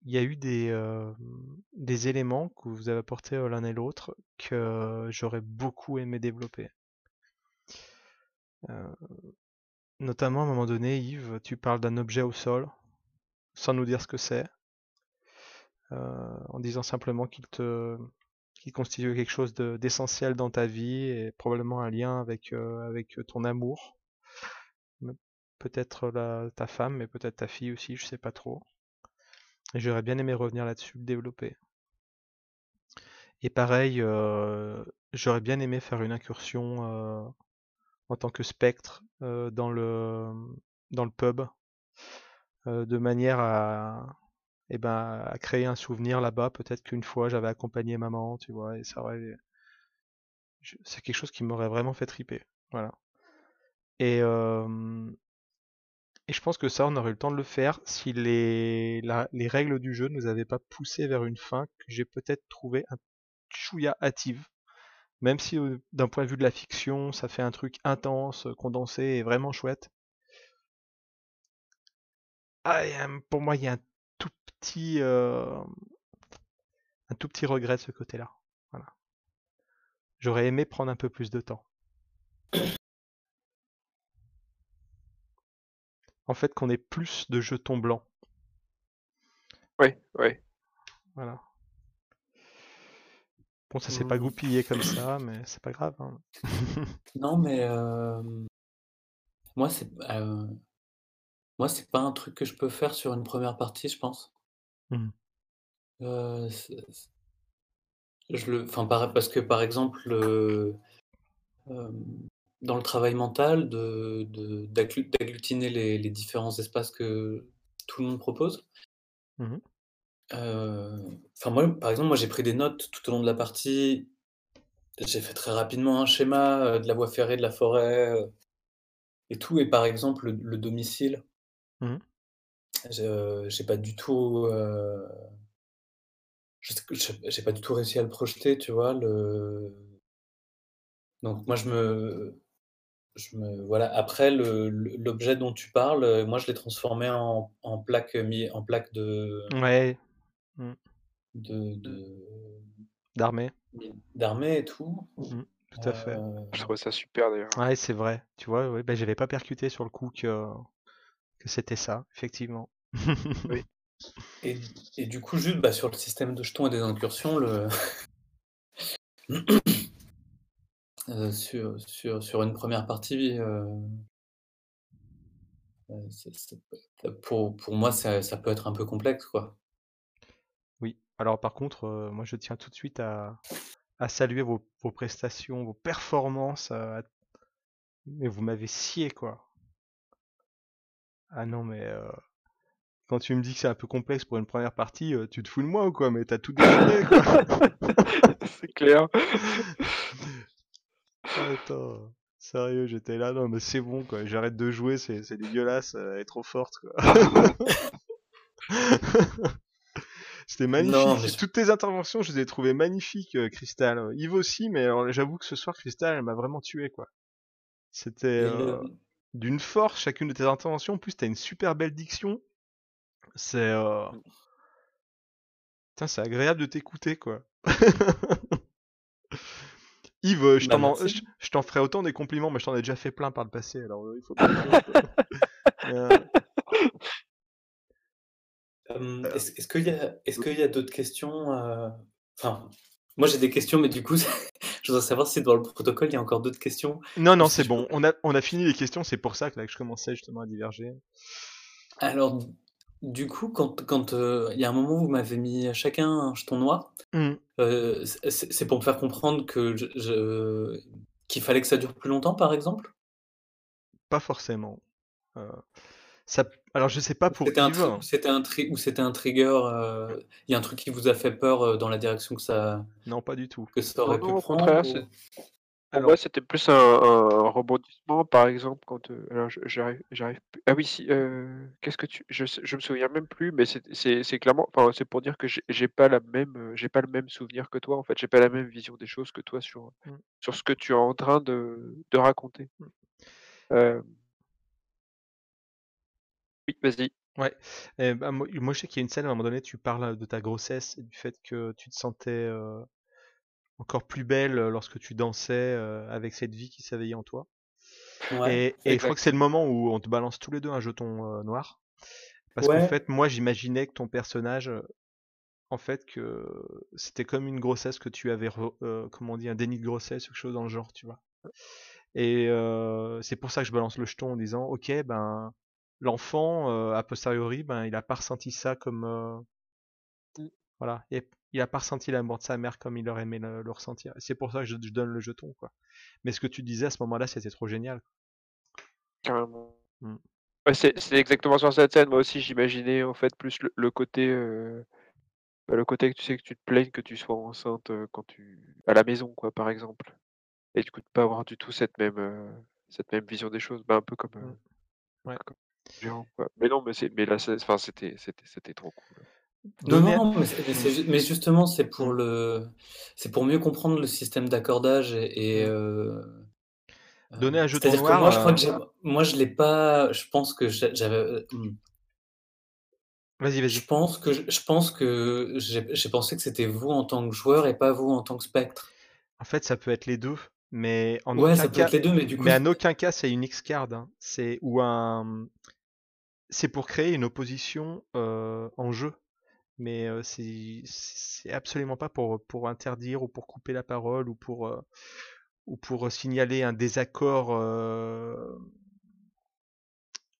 Il y a eu des, éléments que vous avez apportés, l'un et l'autre que j'aurais beaucoup aimé développer. Notamment à un moment donné, Yves, tu parles d'un objet au sol, sans nous dire ce que c'est. En disant simplement qu'il te qu'il constitue quelque chose de d'essentiel dans ta vie et probablement un lien avec, ton amour. Peut-être ta femme, mais peut-être ta fille aussi, je sais pas trop. J'aurais bien aimé revenir là-dessus, le développer. Et pareil, j'aurais bien aimé faire une incursion, en tant que spectre, dans le, dans le pub, de manière à et ben, à créer un souvenir là-bas. Peut-être qu'une fois j'avais accompagné maman, tu vois? Et ça aurait c'est quelque chose qui m'aurait vraiment fait triper, voilà. Et hem et je pense que ça, on aurait eu le temps de le faire si les les règles du jeu nous avaient pas poussé vers une fin que j'ai peut-être trouvé un chouïa hâtive. Même si, heu, d'un point de vue de la fiction, ça fait un truc intense, condensé et vraiment chouette. Ah pour moi, il y a un tout petit, hem, un tout petit regret de ce côté-là. Voilà. J'aurais aimé prendre un peu plus de temps. En fait, qu'on ait plus de jetons blancs. Oui, oui. Voilà. Bon, ça s'est pas Mmh. goupillé comme ça, mais c'est pas grave, hein. <laughs> Non, mais hem, moi, c'est heu, moi, c'est pas un truc que je peux faire sur une première partie, je pense. Mmh. C je le enfin, par parce que, par exemple, heu, hem, dans le travail mental de de d'agglu d'agglutiner les les différents espaces que tout le monde propose Mmh mh. heu, enfin, moi, par exemple, moi, j'ai pris des notes tout au long de la partie. J'ai fait très rapidement un schéma, heu, de la voie ferrée, de la forêt, heu et tout et par exemple, le le domicile Mmh j'ai pas du tout, j'ai j'ai pas du tout réussi à le projeter, tu vois? Le donc moi, je me je me voilà, après l'objet dont tu parles, heu, moi, je l'ai transformé en en plaque, en plaque de Ouais. Mmh. de de D'armée. d'armée et tout, Mmh. Tout à fait. heu Je trouvais ça super d'ailleurs. Ouais, c'est vrai. Tu vois? Ouais, bah, j'avais pas percuté sur le coup que que c'était ça, effectivement. Oui. <laughs> et et du coup, juste, bah, sur le système de jetons et des incursions, le <clears throat> heu, sur sur sur une première partie, c'est peut pour pour moi, ça ça peut être un peu complexe, quoi. Oui. Alors par contre, moi, je tiens tout de suite à à saluer vos vos prestations, vos performances, mais vous m'avez scié, quoi. Ah non, mais quand tu me dis que c'est un peu complexe pour une première partie, tu te fous de moi ou quoi? Mais tu as tout déchiré, quoi. <laughs> C'est clair. <laughs> Attends, sérieux, j'étais là, non mais c'est bon, quoi, j'arrête de jouer, c'est c'est dégueulasse, heu, elle est trop forte, quoi. <laughs> C'était Non, mais magnifique. Toutes tes interventions, je les ai trouvées magnifiques, heu, Crystal. Yves aussi, mais alors j'avoue que ce soir, Crystal, elle m'a vraiment tué, quoi. C'était, le d'une force chacune de tes interventions. En plus, tu as une super belle diction. C'est, heu Mmh. putain, c'est agréable de t'écouter, quoi. <laughs> Yves, je bah, t'en je t'en ferai autant des compliments, mais je t'en ai déjà fait plein par le passé, alors, heu, il faut pas <laughs> est-ce est-ce qu'il y a est-ce qu'il y a d'autres questions, heu? Enfin, moi j'ai des questions, mais du coup, <laughs> je voudrais savoir si dans le protocole, il y a encore d'autres questions Non, non, c'est bon. On a on a fini les questions, c'est pour ça que là, que je commençais justement à diverger. alors, du coup, quand quand, heu, il y a un moment où vous m'avez mis chacun un jeton noir, Mmh. heu, c'est pour me faire comprendre que je je qu'il fallait que ça dure plus longtemps, par exemple? Pas forcément. Ça p alors je sais pas Ou pour c'était un tri ou c'était un tri ou c'était un trigger, il y a un truc qui vous a fait peur, dans la direction que ça Non, pas du tout. que ça Non, aurait non, pu au prendre contraire, c'est ou? Pour moi, c'était plus un un rebondissement, par exemple, quand, heu, alors je j'arrive j'arrive plus ah oui, si, heu, qu'est-ce que tu je sais je me souviens même plus, mais c'est c'est c'est clairement enfin, c'est pour dire que j'ai j'ai pas la même, heu, j'ai pas le même souvenir que toi, en fait. J'ai pas la même vision des choses que toi sur, Mmh. sur ce que tu es en train de de raconter. Mmh. Oui, vas-y. Ouais. Et bah, moi, moi, je sais qu'il y a une scène à un moment donné, tu parles de ta grossesse et du fait que tu te sentais euh, encore plus belle lorsque tu dansais euh, avec cette vie qui s'éveillait en toi. Ouais, Et, et je crois que c'est le moment où on te balance tous les deux un jeton euh, noir. Parce qu'en fait, moi, j'imaginais que ton personnage, euh, en fait, que c'était comme une grossesse que tu avais, euh, comment on dit, un déni de grossesse quelque chose dans le genre, tu vois. Et euh, c'est pour ça que je balance le jeton en disant, ok, ben, l'enfant, euh, a posteriori, ben, il a pas ressenti ça comme, euh, Mm. voilà, il a pas ressenti l'amour de sa mère comme il aurait aimé le, le ressentir. C'est pour ça que je, je donne le jeton, quoi. Mais ce que tu disais à ce moment-là, c'était trop génial. Carrément. Mm. Ouais, c'est exactement sur cette scène. Moi aussi, j'imaginais en fait plus le, le côté, euh, bah, le côté que tu sais que tu te plaignes que tu sois enceinte euh, quand tu à la maison, quoi, par exemple. Et du coup, de pas avoir du tout cette même, euh, cette même vision des choses, bah, un peu comme, Mm. Ouais. comme quoi. Mais non, mais c'est, mais là, c'était trop cool. Non, Donner, non, mais, justement, c'est pour le, c'est pour mieux comprendre le système d'accordage et, et, euh, euh, donner un c'est-à-dire que noir. moi, je crois euh, que j'ai, moi, je l'ai pas. Je pense que j'a- j'avais. hmm. Vas-y, Je vas-y. pense que je, je pense que j'ai pensé que c'était vous en tant que joueur et pas vous en tant que spectre. En fait, ça peut être les deux, mais en Ouais, aucun ça peut cas, être les deux, mais du coup, mais en aucun cas, c'est une X-card. hein. C'est ou un, c'est pour créer une opposition euh, en jeu, mais euh, c'est absolument pas pour pour interdire ou pour couper la parole ou pour euh, ou pour signaler un désaccord euh,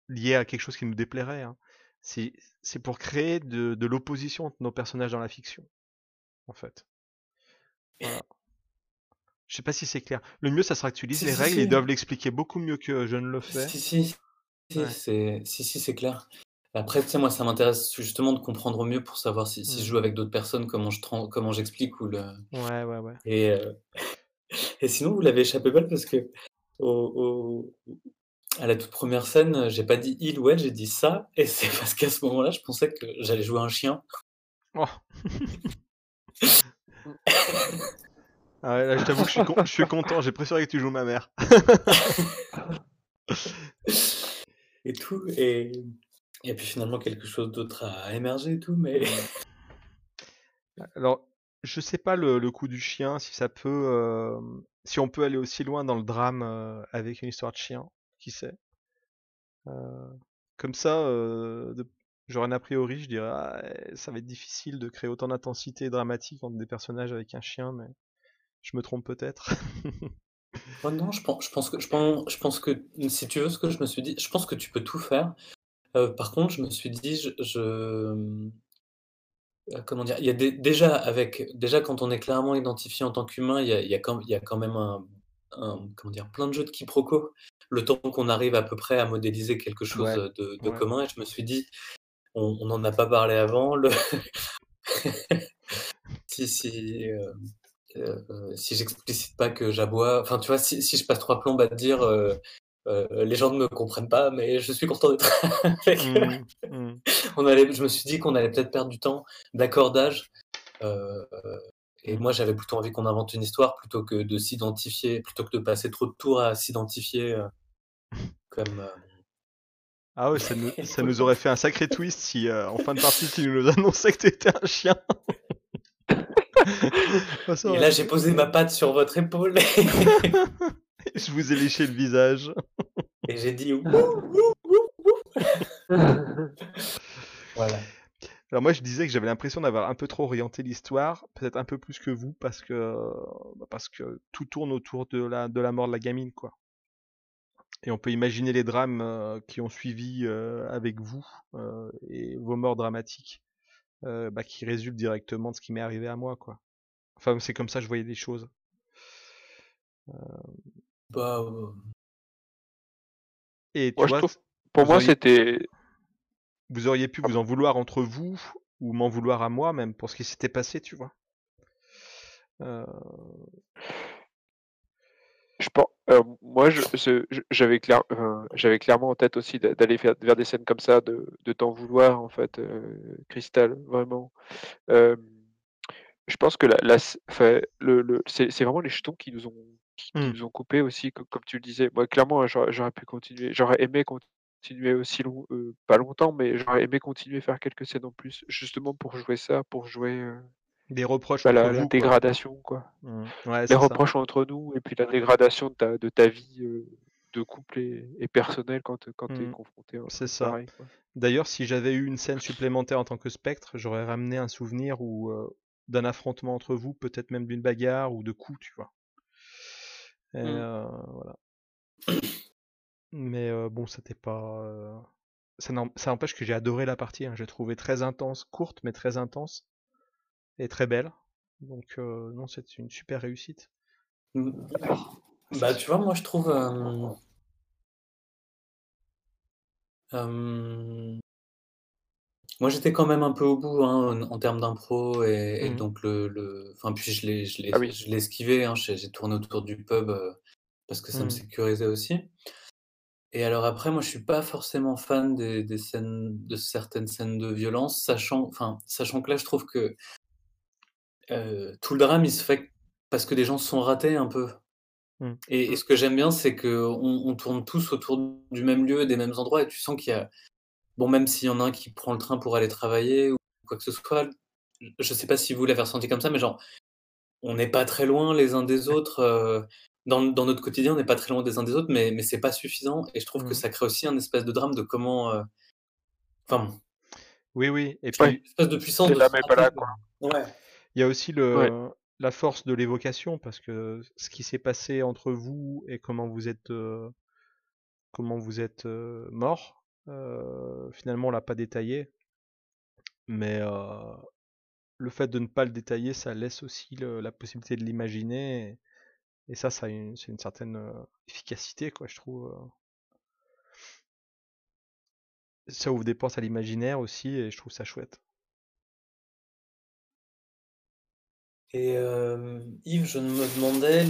lié à quelque chose qui nous déplairait. hein. C'est c'est pour créer de, de l'opposition entre nos personnages dans la fiction, en fait. Voilà. Je sais pas si c'est clair. Le mieux, ça sera que tu lises si, les si, règles. Ils si, doivent l'expliquer beaucoup mieux que je ne le fais. si, si, si, Ouais. c'est, si, si, c'est clair. Après, tu sais, moi, ça m'intéresse justement de comprendre mieux pour savoir si, si je Mm. joue avec d'autres personnes, comment je, comment j'explique ou le. Ouais, ouais, ouais. Et, euh, <laughs> et sinon, vous l'avez échappé belle parce que au, au- à la toute première scène, j'ai pas dit il ou elle, j'ai dit ça. Et c'est <laughs> parce qu'à ce moment-là, je pensais que j'allais jouer un chien. Oh. Ah ouais, là, je t'avoue que je suis, con- je suis content. J'ai préféré que tu joues ma mère. <laughs> et tout. Et, et puis finalement, quelque chose d'autre a émergé et tout. Mais Alors, je sais pas le, le coup du chien, si ça peut, euh, si on peut aller aussi loin dans le drame euh, avec une histoire de chien, qui sait? Euh, comme ça, euh, de- j'aurais un a priori, je dirais, ah, eh, ça va être difficile de créer autant d'intensité dramatique entre des personnages avec un chien, mais je me trompe peut-être. Non, je pense, je pense que je pense, je pense que si tu veux ce que je me suis dit, je pense que tu peux tout faire. Euh, par contre, je me suis dit, je, je- euh, comment dire, il y a déjà avec déjà quand on est clairement identifié en tant qu'humain, il y a, il y a quand, il y a quand même un, un- comment dire, plein de jeux de quiproquos. Le temps qu'on arrive à peu près à modéliser quelque chose Ouais, de, de ouais. commun, et je me suis dit, on n'en a pas parlé avant. Le... <laughs> si si euh, euh, euh, si j'explicite pas que j'aboie, enfin tu vois, si, si je passe trois plombes à te dire, euh, euh, les gens ne me comprennent pas, mais je suis content d'être <laughs> avec eux. Mm, mm. On allait, je me suis dit qu'on allait peut-être perdre du temps d'accordage. euh, et moi, j'avais plutôt envie qu'on invente une histoire plutôt que de s'identifier, plutôt que de passer trop de tours à s'identifier euh, comme. euh, Ah ouais, ça nous, ça nous aurait fait un sacré twist si en fin de partie tu nous annonçais que t'étais un chien. <laughs> Et là, j'ai posé ma patte sur votre épaule <laughs> <laughs> Je vous ai léché le visage. <laughs> et j'ai dit. <laughs> Voilà. Alors moi je disais que j'avais l'impression d'avoir un peu trop orienté l'histoire, peut-être un peu plus que vous, parce que bah, parce que tout tourne autour de la de la mort de la gamine quoi. Et on peut imaginer les drames euh, qui ont suivi euh, avec vous euh, et vos morts dramatiques euh, bah, qui résultent directement de ce qui m'est arrivé à moi quoi. Enfin c'est comme ça que je voyais les choses. Euh, Et tu Moi, je trouve- Pour moi, auriez- c'était. vous auriez pu vous en vouloir entre vous ou m'en vouloir à moi même pour ce qui s'était passé, tu vois. Euh, Je pense, euh, moi, je- je- je- j'avais clair, euh, j'avais clairement en tête aussi d'a- d'aller faire- vers des scènes comme ça, de, de t'en vouloir, en fait, euh, Cristal, vraiment. Euh, je pense que la, la s- enfin, le, le- c'est c'est vraiment les jetons qui nous ont, qui, qui Hmm. nous ont coupé aussi, co- comme, tu le disais. Moi, clairement, j'aurais j'aurais pu continuer, j'aurais aimé continuer aussi long, euh, pas longtemps, mais j'aurais aimé continuer faire quelques scènes en plus, justement pour jouer ça, pour jouer euh, Des reproches bah, entre la, vous. la quoi. dégradation, quoi. Mm. Ouais, Les c'est ça. reproches entre nous et puis la dégradation de ta, de ta vie euh, de couple et, et personnelle quand, quand tu es Mm. confronté à un C'est truc ça. pareil. Quoi. D'ailleurs, si j'avais eu une scène supplémentaire en tant que spectre, j'aurais ramené un souvenir ou d'un affrontement entre vous, peut-être même d'une bagarre ou de coups, tu vois. Et, Mm. euh, voilà. Mais bon, c'était pas. Ça ça n'empêche que j'ai adoré la partie. hein. J'ai trouvé très intense, courte, mais très intense et très belle. Donc non, c'est une super réussite. Bah, tu vois, moi, je trouve. euh, euh, Moi, j'étais quand même un peu au bout hein, en, en termes d'impro et, et Mhm. donc le, le... Enfin, puis je l'ai, je l'ai, Ah oui. je l'ai esquivé. hein, j'ai, j'ai tourné autour du pub euh, parce que ça me Mhm. sécurisait aussi. Et alors après, moi, je suis pas forcément fan des, des scènes, de certaines scènes de violence, sachant, enfin, sachant que là, je trouve que euh, tout le drame, il se fait parce que des gens se sont ratés un peu. Mm. Et, et ce que j'aime bien, c'est que on, on tourne tous autour du même lieu, des mêmes endroits, et tu sens qu'il y a, bon, même s'il y en a un qui prend le train pour aller travailler ou quoi que ce soit, je sais pas si vous l'avez ressenti comme ça, mais genre, on n'est pas très loin les uns des autres. euh, dans, dans notre quotidien, on n'est pas très loin des uns des autres, mais, mais c'est pas suffisant. Et je trouve que Mhm. ça crée aussi un espèce de drame de comment. euh, Enfin, Oui, oui. Et puis, une espèce de puissance. De là, quoi. Ouais. il y a aussi le, Ouais. la force de l'évocation parce que ce qui s'est passé entre vous et comment vous êtes, euh, comment vous êtes euh, mort, finalement, on l'a pas détaillé. Mais euh, le fait de ne pas le détailler, ça laisse aussi le- la possibilité de l'imaginer. Et, ça, ça c'est une certaine euh, efficacité, quoi, je trouve. euh. Ça ouvre des portes à l'imaginaire aussi, et je trouve ça chouette. Et euh, Yves, je me demandais,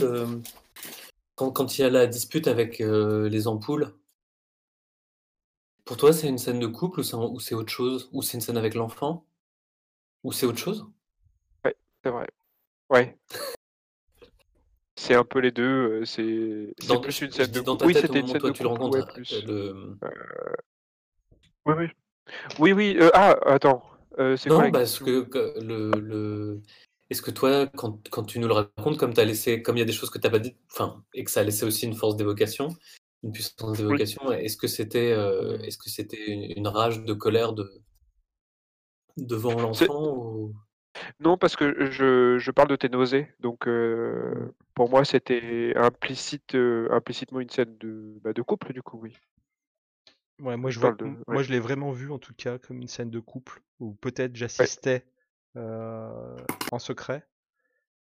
quand, il y a la dispute avec euh, les ampoules, pour toi, c'est une scène de couple ou c'est ou c'est autre chose? Ou c'est une scène avec l'enfant? Ou c'est autre chose? C'est vrai. Ouais. C'est un peu les deux. euh, C'est c'est Dans- plus une scène de couple. Oui, c'était une scène toi de tu le couple. Ouais, euh, le... Oui, oui. Oui, oui. euh, ah, attends. euh, c'est quoi Non, la parce que, le, le... Est-ce que toi, quand, quand tu nous le racontes, comme t'as laissé, comme il y a des choses que tu n'as pas dites, enfin, et que ça a laissé aussi une force d'évocation, une puissance d'évocation, est-ce que c'était, euh, est-ce que c'était une, rage de colère de devant l'enfant ou... Non, parce que je, je parle de tes nausées. Donc, euh, pour moi, c'était implicite, euh, implicitement une scène de, bah, de couple, du coup, oui. Ouais, moi Je je, vois, parle de- m- ouais. moi je l'ai vraiment vu en tout cas comme une scène de couple où peut-être j'assistais euh, en secret,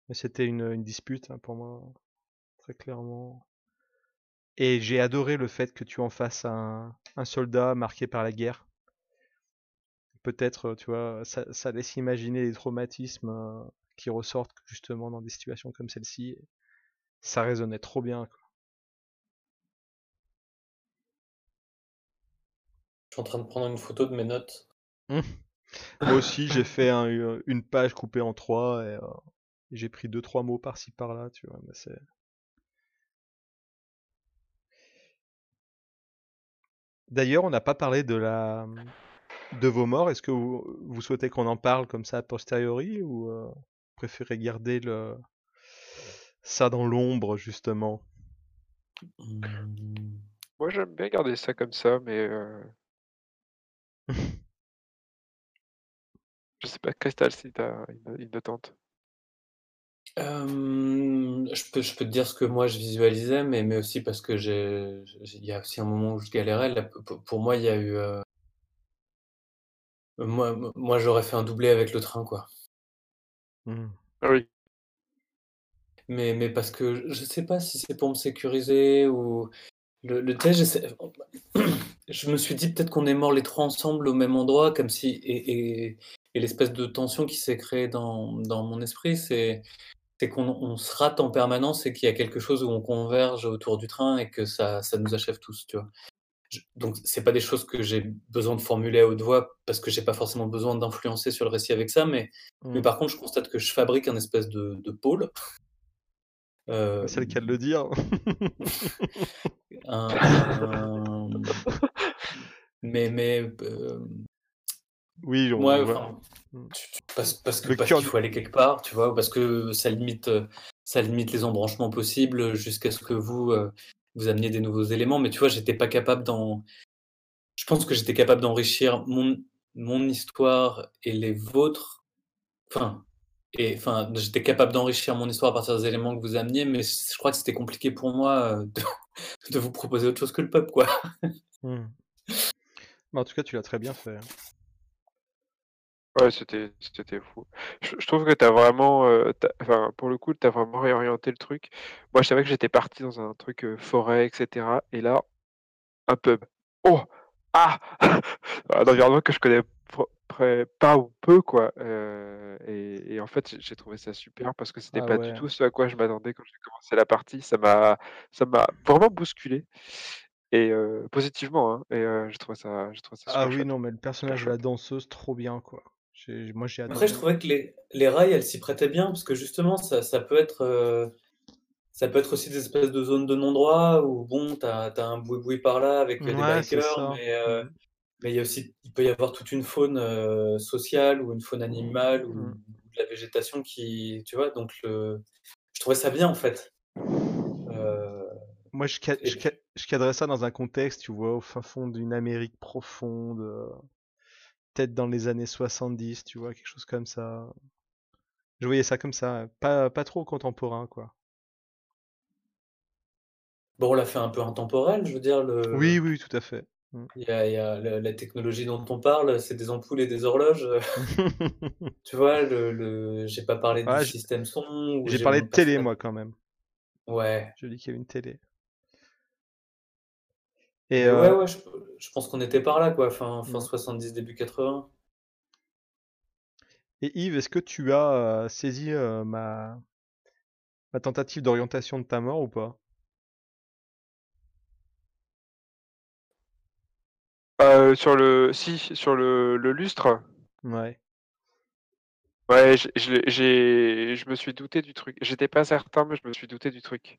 mais c'était une, une dispute hein, pour moi très clairement. Et j'ai adoré le fait que tu en fasses un, un soldat marqué par la guerre. Peut-être, tu vois, ça, ça laisse imaginer les traumatismes euh, qui ressortent justement dans des situations comme celle-ci. Ça résonnait trop bien. quoi. Je suis en train de prendre une photo de mes notes. Moi aussi, j'ai fait un- une page coupée en trois et euh, j'ai pris deux trois mots par-ci par-là, tu vois. Mais c'est D'ailleurs, on n'a pas parlé de la de vos morts. Est-ce que vous, vous souhaitez qu'on en parle comme ça a posteriori ou euh, préférez garder le ça dans l'ombre justement? Hmm. Moi, j'aime bien garder ça comme ça, mais euh, <laughs> je sais pas, Crystal, si t'as une, une attente. Euh, je peux, je peux te dire ce que moi je visualisais, mais, mais aussi parce que j'ai, j'ai- il y a aussi un moment où je galérais. Là, pour, pour moi, il y a eu. euh, moi, moi j'aurais fait un doublé avec le train, quoi. Hmm. Ah oui. Mais, mais parce que je sais pas si c'est pour me sécuriser ou. Le, le j'essaie- <clears throat> je me suis dit peut-être qu'on est morts les trois ensemble au même endroit, comme si. Et, et, et l'espèce de tension qui s'est créée dans, dans mon esprit, c'est. C'est qu'on on se rate en permanence et qu'il y a quelque chose où on converge autour du train et que ça, ça nous achève tous, tu vois. Je- donc, c'est pas des choses que j'ai besoin de formuler à haute voix parce que j'ai pas forcément besoin d'influencer sur le récit avec ça, mais, mais Hmm. par contre, je constate que je fabrique un espèce de, de pôle. <laughs> Euh, C'est le cas de le dire. <laughs> un, un- mais mais euh, Oui, on ouais, voit. Mm. parce, parce que parce qu'il faut aller quelque part, tu vois, parce que ça limite euh, ça limite les embranchements possibles jusqu'à ce que vous euh, vous ameniez des nouveaux éléments. Mais tu vois, j'étais pas capable d'en. Je pense que j'étais capable d'enrichir mon mon histoire et les vôtres. Enfin, et enfin, j'étais capable d'enrichir mon histoire à partir des éléments que vous ameniez, mais je crois que c'était compliqué pour moi euh, de, <laughs> de vous proposer autre chose que le peuple, quoi. Mm. Mais <laughs> en tout cas, tu l'as très bien fait. Ouais, c'était c'était fou. Je, je trouve que t'as vraiment, euh, t'as- enfin, pour le coup, t'as vraiment réorienté le truc. Moi, je savais que j'étais parti dans un truc euh, forêt, etc. Et là, un pub. Oh! Ah! <laughs> Un environnement que je connais pr- près- pas ou peu, quoi. Euh, et, et en fait, j'ai- j'ai trouvé ça super parce que c'était Ah pas ouais. du tout ce à quoi je m'attendais quand j'ai commencé la partie. Ça m'a, ça m'a vraiment bousculé. Et euh, positivement, hein. Et euh, j'ai trouvé ça, j'ai trouvé ça Ah super oui, chouette. non, mais le personnage de la chouette. danseuse, trop bien, quoi. J'ai- Moi, j'ai Après, je trouvais que les, les rails, elles s'y prêtaient bien, parce que justement, ça, ça peut être, euh, ça peut être aussi des espèces de zones de non-droit, où bon, t'as, t'as un boui-boui par là avec des Ouais, c'est bikers, mais, euh, Mm. mais il y a aussi, il peut y avoir toute une faune euh, sociale, ou une faune animale, ou Mm. de la végétation qui, tu vois, donc le, je trouvais ça bien, en fait. Moi, je, ca- et je, ca- je cadrais ça dans un contexte, tu vois, au fin fond d'une Amérique profonde, peut-être dans les années 70, tu vois, quelque chose comme ça. Je voyais ça comme ça, pas, pas trop contemporain, quoi. bon, on l'a fait un peu intemporel, je veux dire, le, Oui, oui, tout à fait. Mm. il y a, il y a la, la technologie dont on parle, c'est des ampoules et des horloges. <laughs> Tu vois, le, le... j'ai pas parlé Ouais, du j- système son. J'ai parlé de télé, moi, quand même. Ouais. Je dis qu'il y avait une télé. Et ouais, euh, ouais, je, je pense qu'on était par là, quoi, fin, fin Mm. 70, début 80. Et Yves, est-ce que tu as euh, saisi euh, ma... ma tentative d'orientation de ta mort ou pas? Euh, sur le, si, sur le, le lustre? Ouais. Ouais, je, j'ai, je me suis douté du truc. J'étais pas certain, mais je me suis douté du truc.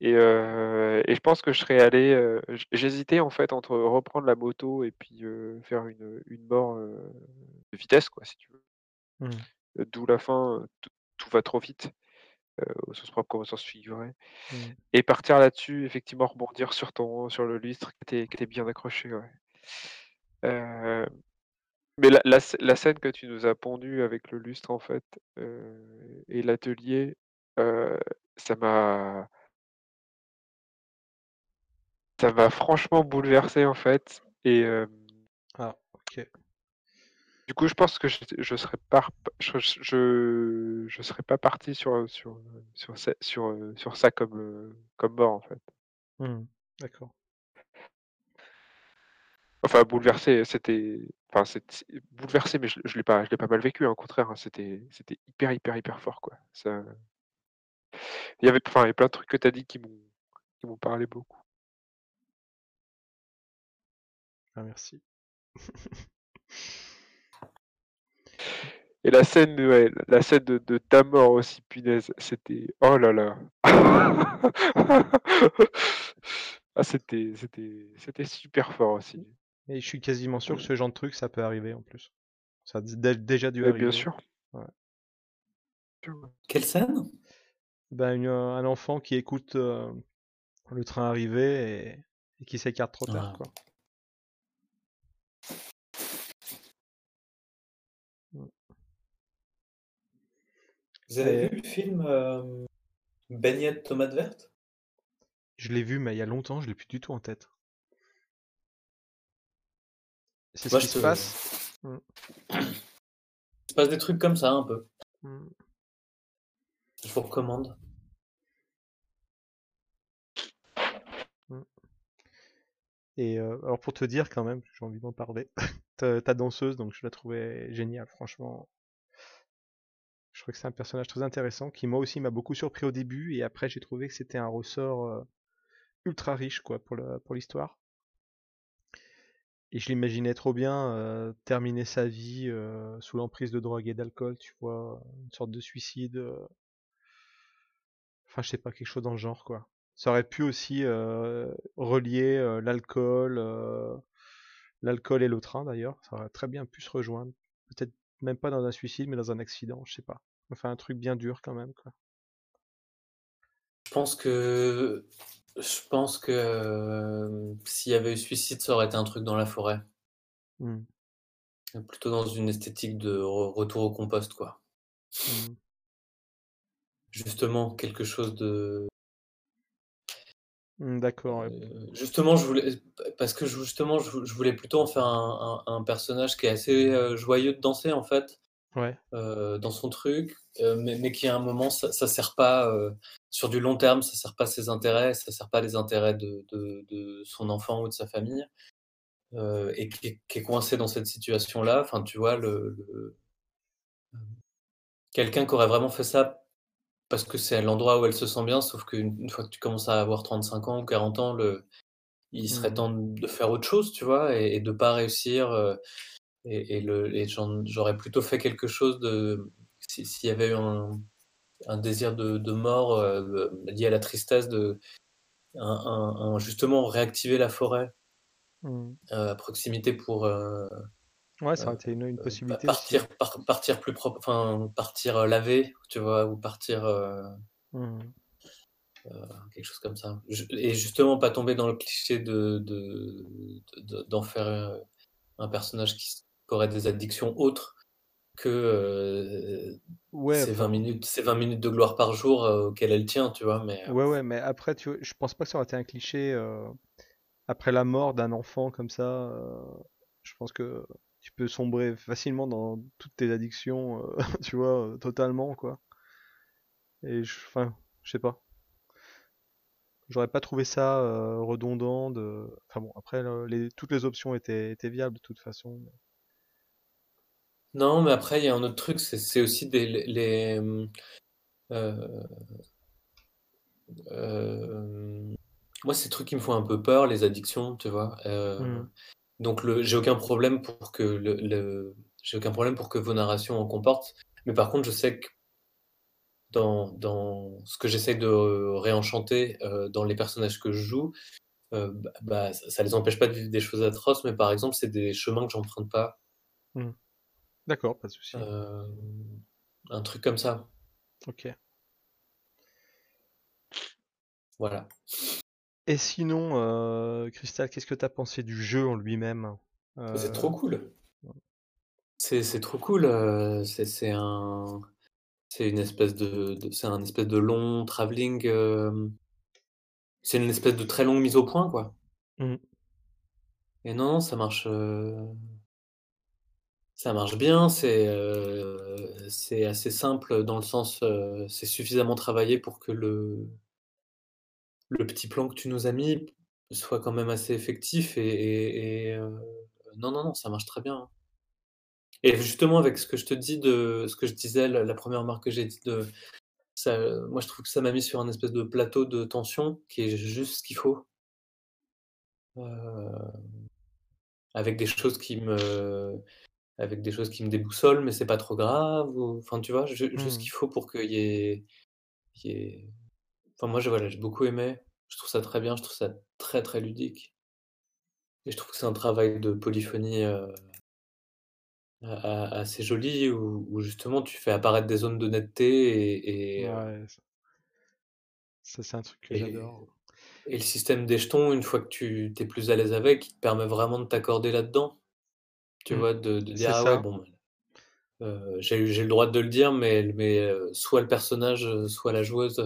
Et, euh, et je pense que je serais allé. euh, j- j'hésitais en fait entre reprendre la moto et puis euh, faire une, une mort euh, de vitesse, quoi, si tu veux. Mm. Euh, D'où la fin, euh, tout, tout va trop vite, euh, au sens propre comme au sens figuré. Mm. Et partir là-dessus, effectivement, rebondir sur ton, sur le lustre qui était, qui était bien accroché, ouais. Euh, mais la, la, sc- la scène que tu nous as pondue avec le lustre, en fait, euh, et l'atelier, euh, ça m'a, ça m'a franchement bouleversé, en fait. Et euh, Ah, ok. du coup, je pense que je, je serais pas, je, je, je serais pas parti sur, sur, sur, ça- sur, euh, sur ça comme, comme mort, en fait. Mm. D'accord. Enfin, bouleversé, c'était, enfin, c'est bouleversé, mais je, je l'ai pas, je l'ai pas mal vécu. hein, Au contraire, hein, c'était, c'était hyper, hyper, hyper fort, quoi. Ça, il y avait, enfin, il y a plein de trucs que tu as dit qui m'ont, qui m'ont parlé beaucoup. Ah, merci. <laughs> Et la scène, ouais, la scène de, de ta mort aussi, punaise, c'était, oh là là. <laughs> ah, c'était, c'était, c'était super fort aussi. Et je suis quasiment sûr que ce genre de truc, ça peut arriver en plus. Ça a dé- déjà dû arriver. bien sûr. Ouais. Quelle scène? Ben, une- un enfant qui écoute euh, le train arriver et, et qui s'écarte trop tard, Ouais. quoi. Vous avez Et- vu le film euh, Baignade tomate verte Je l'ai vu, mais il y a longtemps, je l'ai plus du tout en tête. C'est ce qui se passe. Il se passe des trucs comme ça, un peu. Mm. Je vous recommande. Et euh, alors pour te dire quand même, j'ai envie d'en parler. <laughs> ta, ta danseuse, donc je la trouvais géniale, franchement. Je trouvais que c'est un personnage très intéressant qui moi aussi m'a beaucoup surpris au début et après j'ai trouvé que c'était un ressort euh, ultra riche quoi pour l'histoire. Et je l'imaginais trop bien terminer sa vie sous l'emprise de drogue et d'alcool, tu vois, une sorte de suicide. Enfin, je sais pas, quelque chose dans le genre quoi. Ça aurait pu aussi relier l'alcool, l'alcool et le train d'ailleurs. Ça aurait très bien pu se rejoindre. Peut-être même pas dans un suicide, mais dans un accident, je sais pas. Enfin, un truc bien dur quand même, quoi. Je pense que je pense que s'il y avait eu suicide, ça aurait été un truc dans la forêt. Mmh. Plutôt dans une esthétique de retour au compost, quoi. Mmh. Justement, quelque chose de Mmh, d'accord, ouais. justement, je voulais parce que justement, je voulais plutôt en faire un un personnage qui est assez, joyeux de danser, en fait. Ouais. dans son truc, mais mais qui à un moment ça ça sert pas, sur du long terme, ça sert pas ses intérêts, ça sert pas les intérêts de de de son enfant ou de sa famille, et qui est qui est coincé dans cette situation-là. Enfin, tu vois, le le quelqu'un qui aurait vraiment fait ça parce que c'est l'endroit où elle se sent bien, sauf qu'une une fois que tu commences à avoir 35 ans ou 40 ans, le il serait Mmh. temps de faire autre chose, tu vois? Et et de pas réussir, et et le et j'en j'aurais plutôt fait quelque chose de si s'il y avait eu un un désir de de mort, lié à la tristesse de un un un justement réactiver la forêt Mmh. à proximité pour, heu Ouais, ça heu aurait été une une heu, possibilité partir par partir plus propre, enfin, partir, laver, tu vois? Ou partir, Mmh quelque chose comme ça. Et justement pas tomber dans le cliché de de de d'en faire, un personnage qui qui aurait des addictions autres que, Ouais, ces 20 enfin minutes ces 20 minutes de gloire par jour, auxquelles elle tient, tu vois? Mais, ouais, ouais, mais après, tu vois, je pense pas que ça aurait été un cliché, après la mort d'un enfant comme ça, je pense que tu peux sombrer facilement dans toutes tes addictions, <laughs> tu vois, totalement, quoi. Et je enfin, je sais pas. J'aurais pas trouvé ça, redondant de enfin bon, après les toutes les options étaient étaient viables de toute façon, mais Non, mais après, il y a un autre truc, c'est c'est aussi des les moi, c'est des trucs qui me font un peu peur, les addictions, tu vois? Heu, mmh. donc le j'ai aucun problème pour que le le j'ai aucun problème pour que vos narrations en comportent, mais par contre, je sais que dans dans ce que j'essaie de réenchanter, dans les personnages que je joue, bah bah, ça ça les empêche pas de vivre des choses atroces, mais par exemple, c'est des chemins que j'emprunte pas. Mmh. D'accord, pas de souci. Hem, un truc comme ça, OK. voilà. Et sinon, Crystal, qu'est-ce que tu as pensé du jeu en lui-même? C'est Heu, trop cool. C'est c'est trop cool, heu, c'est c'est un c'est une espèce de de c'est un espèce de long travelling, hem, c'est une espèce de très longue mise au point, quoi mmh, et non, ça marche, ça marche bien, c'est, heu, c'est assez simple dans le sens, heu, c'est suffisamment travaillé pour que le petit plan que tu nous as mis soit quand même assez effectif et heu, non, non, non, ça marche très bien, hein. Et justement avec ce que je te dis de ce que je disais, la 1 remarque que j'ai dit de moi je trouve que ça m'a mis sur un espèce de plateau de tension qui est juste ce qu'il faut. Avec des choses qui me avec des choses qui me déboussolent, mais c'est pas trop grave ou enfin tu vois? Juste ce mmh. qu'il faut pour qu'il y ait qu'il y ait enfin moi je voilà, j'ai beaucoup aimé. Je trouve ça très bien, je trouve ça très, très ludique et je trouve que c'est un travail de polyphonie, a assez joli où où justement tu fais apparaître des zones de netteté et et heu Ouais, ça ça, c'est un truc que j'adore. et le système des jetons, une fois que tu tu es plus à l'aise avec, il te permet vraiment de t'accorder là-dedans. Tu Mmh. vois? De de dire: «Ah ouais, bon, heu, j'ai j'ai le droit de le dire, mais mais soit le personnage, soit la joueuse,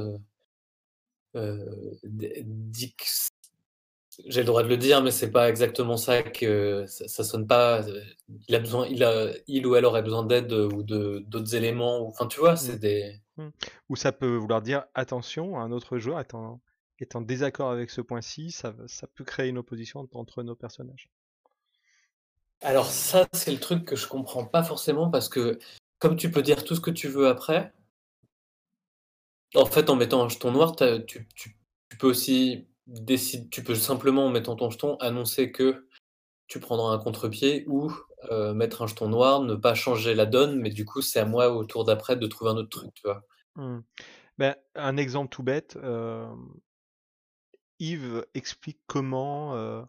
dit que j'ai le droit de le dire, mais c'est pas exactement ça que ça ça sonne pas, il a besoin il a il ou elle aurait besoin d'aide, ou de d'autres éléments enfin, tu vois? Mmh, C'est des mmh. Ou ça peut vouloir dire: «Attention, un autre joueur est en est en désaccord avec ce point-ci», ça ça peut créer une opposition entre nos personnages. Alors ça, c'est le truc que je comprends pas forcément parce que comme tu peux dire tout ce que tu veux après En fait, en mettant un jeton noir, tu peux aussi décid tu peux simplement, en mettant ton jeton, annoncer que tu prendras un contre-pied ou, heu, mettre un jeton noir, ne pas changer la donne, mais du coup, c'est à moi au tour d'après de trouver un autre truc, tu vois? Mmh. Ben, un exemple tout bête, hem Yves explique comment, euh,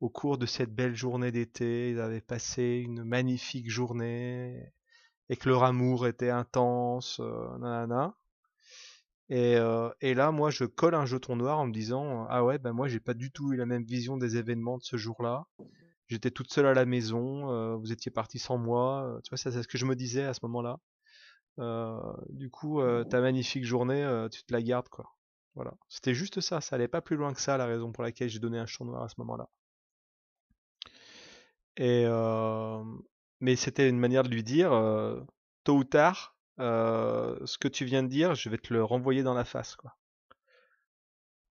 au cours de cette belle journée d'été, ils avaient passé une magnifique journée et que leur amour était intense, euh, nanana. Et, euh, et là, moi, je colle un jeton noir en me disant Ah ouais, ben moi, j'ai pas du tout eu la même vision des événements de ce jour-là. J'étais toute seule à la maison, euh, vous étiez parti sans moi. euh, Tu vois, c'est ce que je me disais à ce moment-là. Euh, du coup, euh, ta magnifique journée, euh, tu te la gardes, quoi. Voilà. C'était juste ça, ça allait pas plus loin que ça, la raison pour laquelle j'ai donné un jeton noir à ce moment-là. Mais c'était une manière de lui dire, tôt ou tard, ce que tu viens de dire, je vais te le renvoyer dans la face, quoi.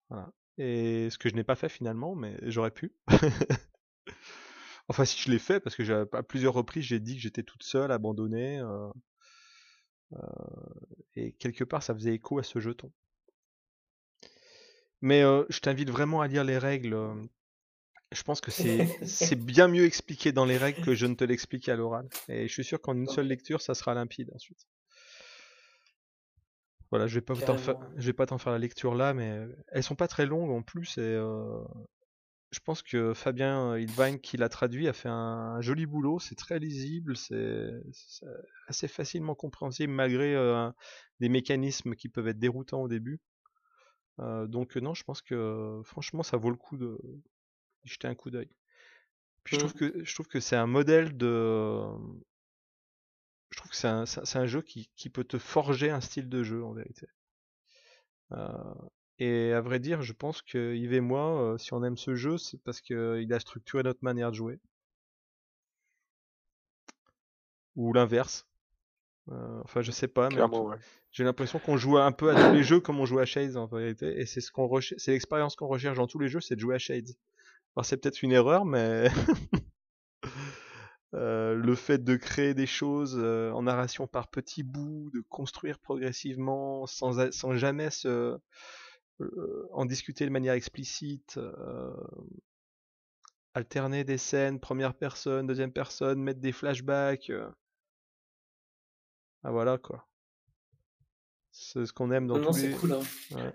Voilà. Et ce que je n'ai pas fait finalement, mais j'aurais pu. <laughs> Enfin, si je l'ai fait, parce que à plusieurs reprises, j'ai dit que j'étais toute seule, abandonnée, et quelque part, ça faisait écho à ce jeton. Mais je t'invite vraiment à lire les règles. Je pense que <laughs> c'est bien mieux expliqué dans les règles que je ne te l'explique à l'oral. Et je suis sûr qu'en une seule lecture, ça sera limpide ensuite. Voilà, je vais pas t'en je vais pas t'en faire la lecture là, mais elles sont pas très longues en plus. Et euh, je pense que Fabien Hilvain, qui l'a traduit, a fait un, joli boulot. C'est très lisible, c'est c'est assez facilement compréhensible malgré euh, des mécanismes qui peuvent être déroutants au début. Euh, donc non, je pense que franchement, ça vaut le coup de jeter un coup d'œil. Puis je trouve Mm. que je trouve que c'est un modèle de je trouve que c'est un, c'est c'est un jeu qui, qui peut te forger un style de jeu en vérité. Euh, et à vrai dire, je pense que Yves et moi, si on aime ce jeu, c'est parce qu'il a structuré notre manière de jouer. Ou l'inverse. Euh, enfin, je sais pas, mais ouais. j'ai l'impression qu'on joue un peu à tous les jeux comme on joue à Shades en vérité. Et c'est ce qu'on recher- c'est l'expérience qu'on recherche dans tous les jeux, c'est de jouer à Shades. Alors c'est peut-être une erreur, mais <laughs> Euh, le fait de créer des choses euh, en narration par petits bouts, de construire progressivement sans, a- sans jamais se, euh, en discuter de manière explicite, alterner des scènes, première personne, deuxième personne, mettre des flashbacks. Ah voilà quoi. C'est ce qu'on aime dans Non, non, tous c'est les. cool. Hein.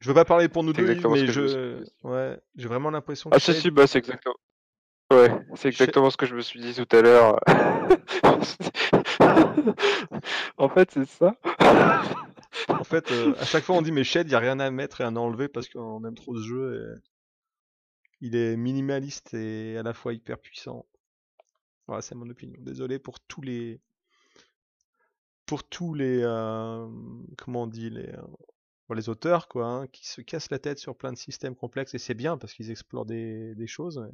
Je veux pas parler pour nous deux, mais je ouais, j'ai vraiment l'impression que Ah si, si, bah c'est exactement. Ouais, c'est exactement ce que je me suis dit tout à l'heure. <laughs> en fait, c'est ça. En fait, euh, à chaque fois on dit mais Shed, il y a rien à mettre et à en enlever parce qu'on aime trop ce jeu. Et... Il est minimaliste et à la fois hyper puissant. Voilà, c'est mon opinion. Désolé pour tous les, pour tous les, euh, comment on dit les, bon, les auteurs quoi, hein, qui se cassent la tête sur plein de systèmes complexes et c'est bien parce qu'ils explorent des, des choses.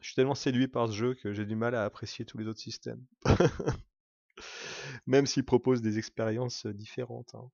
Je suis tellement séduit par ce jeu que j'ai du mal à apprécier tous les autres systèmes. <laughs> Même s'ils proposent des expériences euh, différentes. hein.